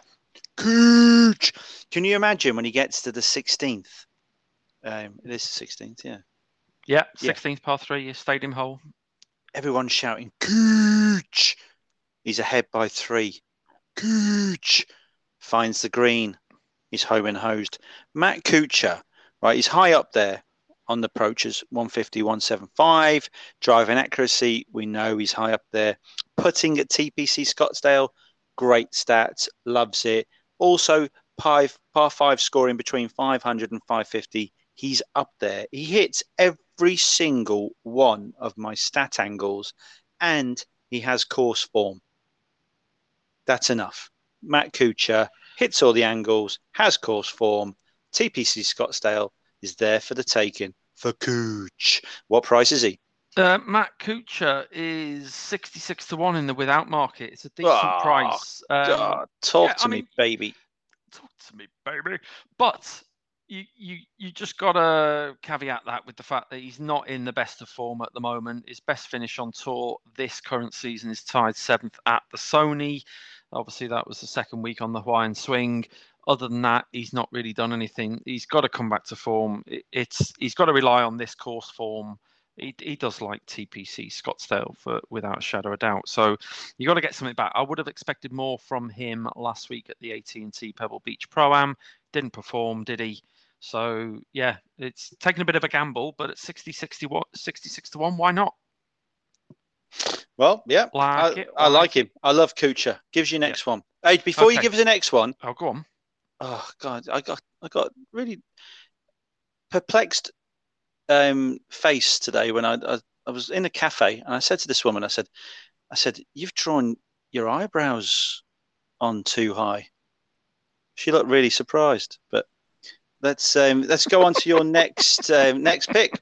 Cooch. Can you imagine when he gets to the 16th? Um, it is the 16th, yeah. Yeah, 16th yeah. par three, stadium hole everyone's shouting, Cooch! He's ahead by three. Cooch! Finds the green. He's home and hosed. Matt Kuchar, right, he's high up there on the approaches 150, 175. Driving accuracy, we know he's high up there. Putting at TPC Scottsdale, great stats, loves it. Also, par, par five scoring between 500 and 550. He's up there. He hits every every single one of my stat angles, and he has course form. That's enough. Matt Kuchar hits all the angles, has course form. TPC Scottsdale is there for the taking for Cooch. What price is he? Uh, Matt Kuchar is 66 to 1 in the without market. It's a decent oh, price. Um, talk yeah, to I me, mean, baby. Talk to me, baby. But you you you just got to caveat that with the fact that he's not in the best of form at the moment. His best finish on tour this current season is tied seventh at the Sony. Obviously, that was the second week on the Hawaiian Swing. Other than that, he's not really done anything. He's got to come back to form. It, it's he's got to rely on this course form he, he does like TPC Scottsdale for without a shadow of doubt. So you got to get something back. I would have expected more from him last week at the AT&T Pebble Beach Pro Am. Didn't perform, did he? So yeah, it's taking a bit of a gamble, but at 60, 60 66 to one, why not? Well, yeah, like I, I like him. I love Kuchar. Gives you next yeah. one. Hey, before okay. you give us the next one, oh, go on. Oh God, I got I got really perplexed um, face today when I, I, I was in a cafe and I said to this woman, I said, I said, you've drawn your eyebrows on too high. She looked really surprised, but let's um, let's go on to your next um, next pick.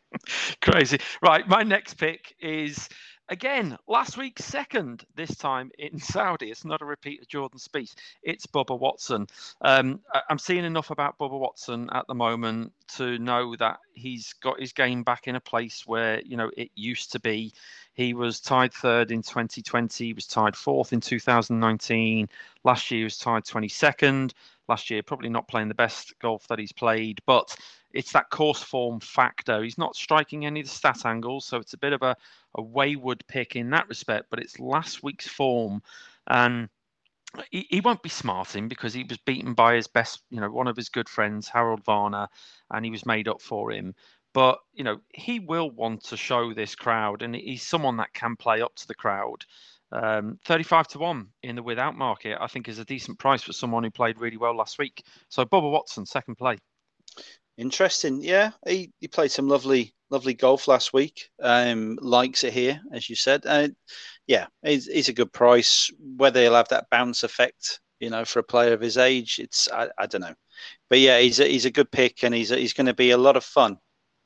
Crazy, right? My next pick is Again, last week second, this time in <laughs> Saudi. It's not a repeat of Jordan Spieth. It's Bubba Watson. Um, I'm seeing enough about Bubba Watson at the moment to know that he's got his game back in a place where you know it used to be. He was tied third in 2020. He was tied fourth in 2019. Last year he was tied 22nd. Last year, probably not playing the best golf that he's played, but it's that course form factor. He's not striking any of the stat angles, so it's a bit of a, a wayward pick in that respect, but it's last week's form. And he, he won't be smarting because he was beaten by his best, you know, one of his good friends, Harold Varner, and he was made up for him. But, you know, he will want to show this crowd, and he's someone that can play up to the crowd. Um, 35 to 1 in the without market, I think, is a decent price for someone who played really well last week. So, Bubba Watson, second play. Interesting. Yeah, he, he played some lovely lovely golf last week. Um, likes it here, as you said. Uh, yeah, he's, he's a good price. Whether he'll have that bounce effect, you know, for a player of his age, it's I, I don't know. But yeah, he's a, he's a good pick, and he's a, he's going to be a lot of fun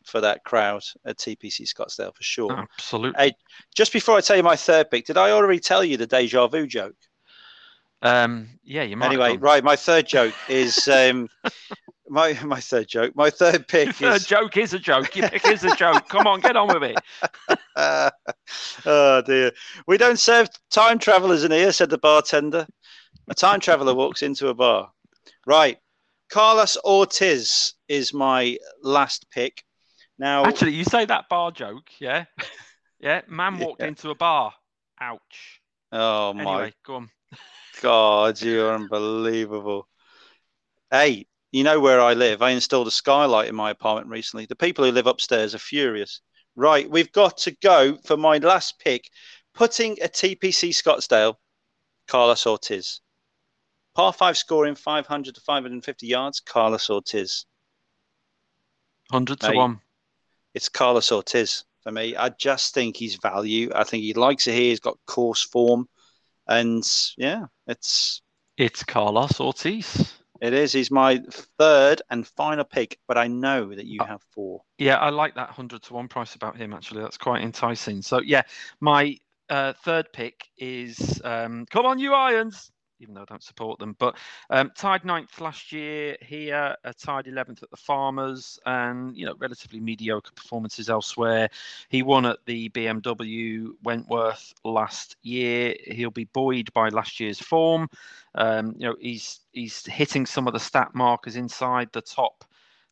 for that crowd at TPC Scottsdale for sure. Absolutely. Hey, just before I tell you my third pick, did I already tell you the deja vu joke? Um, yeah, you might. Anyway, right. My third joke is um, <laughs> my my third joke. My third <laughs> pick. Your third is... joke is a joke. Your pick is a joke. Come on, get on with it. <laughs> oh dear. We don't serve time travelers in here," said the bartender. A time traveler walks into a bar. Right. Carlos Ortiz is my last pick. Now, actually, you say that bar joke, yeah, yeah. Man walked yeah. into a bar. Ouch. Oh my. Anyway, go on. God, you're unbelievable. Hey, you know where I live. I installed a skylight in my apartment recently. The people who live upstairs are furious. Right, we've got to go for my last pick, putting a TPC Scottsdale, Carlos Ortiz. Par five scoring 500 to 550 yards, Carlos Ortiz. 100 to 1. It's Carlos Ortiz for me. I just think he's value. I think he likes it here. He's got course form. And yeah, it's. It's Carlos Ortiz. It is. He's my third and final pick, but I know that you uh, have four. Yeah, I like that hundred to one price about him. Actually, that's quite enticing. So yeah, my uh, third pick is um, come on, you Irons even though I don't support them. But um, tied ninth last year here, uh, tied 11th at the Farmers, and you know relatively mediocre performances elsewhere. He won at the BMW Wentworth last year. He'll be buoyed by last year's form. Um, you know he's he's hitting some of the stat markers inside the top.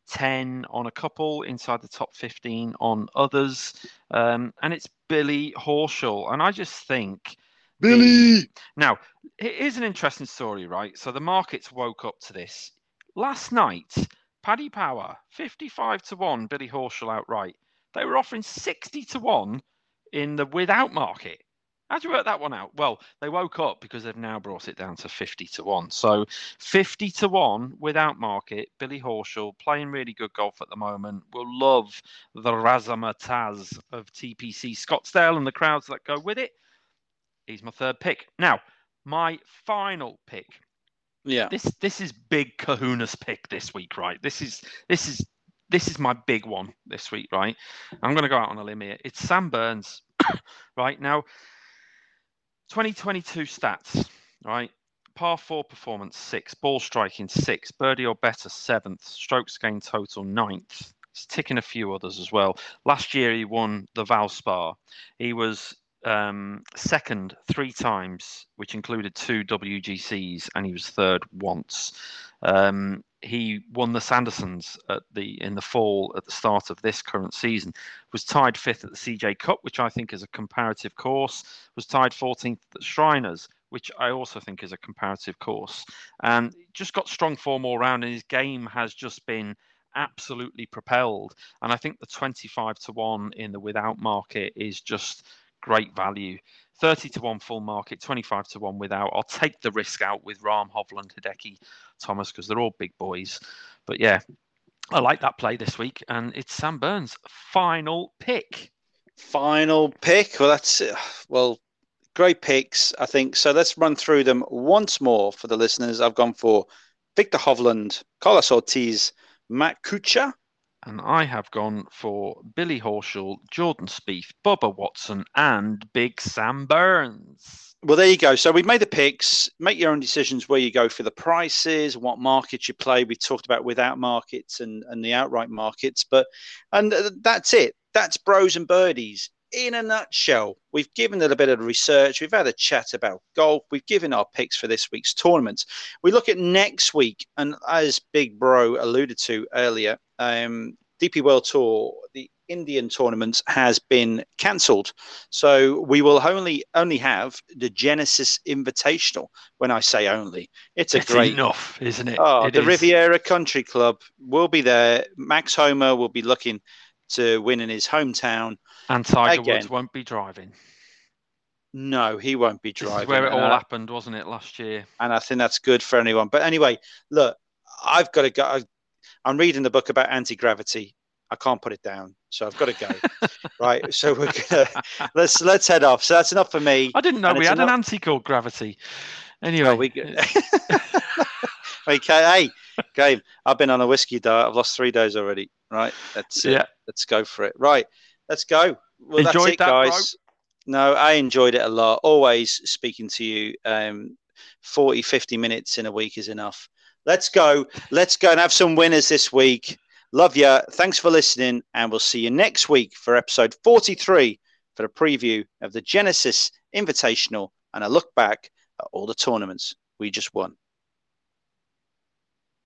10 on a couple, inside the top 15 on others. Um, and it's Billy Horschel. And I just think Billy. Now, it is an interesting story, right? So the markets woke up to this. Last night, Paddy Power, 55 to 1, Billy Horschel outright. They were offering 60 to 1 in the without market. How'd you work that one out? Well, they woke up because they've now brought it down to 50 to 1. So 50 to 1 without market, Billy Horschel playing really good golf at the moment. Will love the razzmatazz of TPC Scottsdale and the crowds that go with it. He's my third pick. Now, my final pick. Yeah. This this is big Kahuna's pick this week, right? This is this is this is my big one this week, right? I'm going to go out on a limb here. It's Sam Burns, <coughs> right now. 2022 stats, right? Par four performance six, ball striking six, birdie or better seventh, strokes gained total ninth. He's ticking a few others as well. Last year he won the Valspar. He was um, second three times, which included two WGCs, and he was third once. Um, he won the Sandersons at the in the fall at the start of this current season. Was tied fifth at the CJ Cup, which I think is a comparative course. Was tied 14th at the Shriners, which I also think is a comparative course. And just got strong form all round, and his game has just been absolutely propelled. And I think the 25 to 1 in the without market is just great value. 30 to 1 full market, 25 to 1 without. I'll take the risk out with Rahm, Hovland, Hideki, Thomas, because they're all big boys. But yeah, I like that play this week. And it's Sam Burns' final pick. Final pick. Well, that's, uh, well, great picks, I think. So let's run through them once more for the listeners. I've gone for Viktor Hovland, Carlos Ortiz, Matt Kuchar. And I have gone for Billy Horschel, Jordan Spieth, Bubba Watson, and Big Sam Burns. Well, there you go. So we've made the picks. Make your own decisions where you go for the prices, what markets you play. We talked about without markets and, and the outright markets, but and uh, that's it. That's bros and birdies in a nutshell, we've given it a bit of research. We've had a chat about golf. We've given our picks for this week's tournament. We look at next week, and as Big Bro alluded to earlier, um, DP World Tour, the Indian tournament has been cancelled. So we will only only have the Genesis Invitational. When I say only, it's a it's great enough, isn't it? Oh, it the is. Riviera Country Club will be there. Max Homa will be looking to win in his hometown. And Tiger Again, Woods won't be driving. No, he won't be driving. This is where it all happened, wasn't it, last year? And I think that's good for anyone. But anyway, look, I've got to go. I'm reading the book about anti gravity. I can't put it down, so I've got to go. <laughs> right, so we're gonna let's let's head off. So that's enough for me. I didn't know we had enough... an anti called gravity. Anyway, oh, we... <laughs> okay, hey, Gabe, I've been on a whiskey diet. I've lost three days already. Right, let's yeah. let's go for it. Right, let's go. Well, Enjoyed that's it, that, guys. Bro. No, I enjoyed it a lot. Always speaking to you. Um, 40, 50 minutes in a week is enough. Let's go. Let's go and have some winners this week. Love you. Thanks for listening. And we'll see you next week for episode 43 for a preview of the Genesis Invitational and a look back at all the tournaments we just won.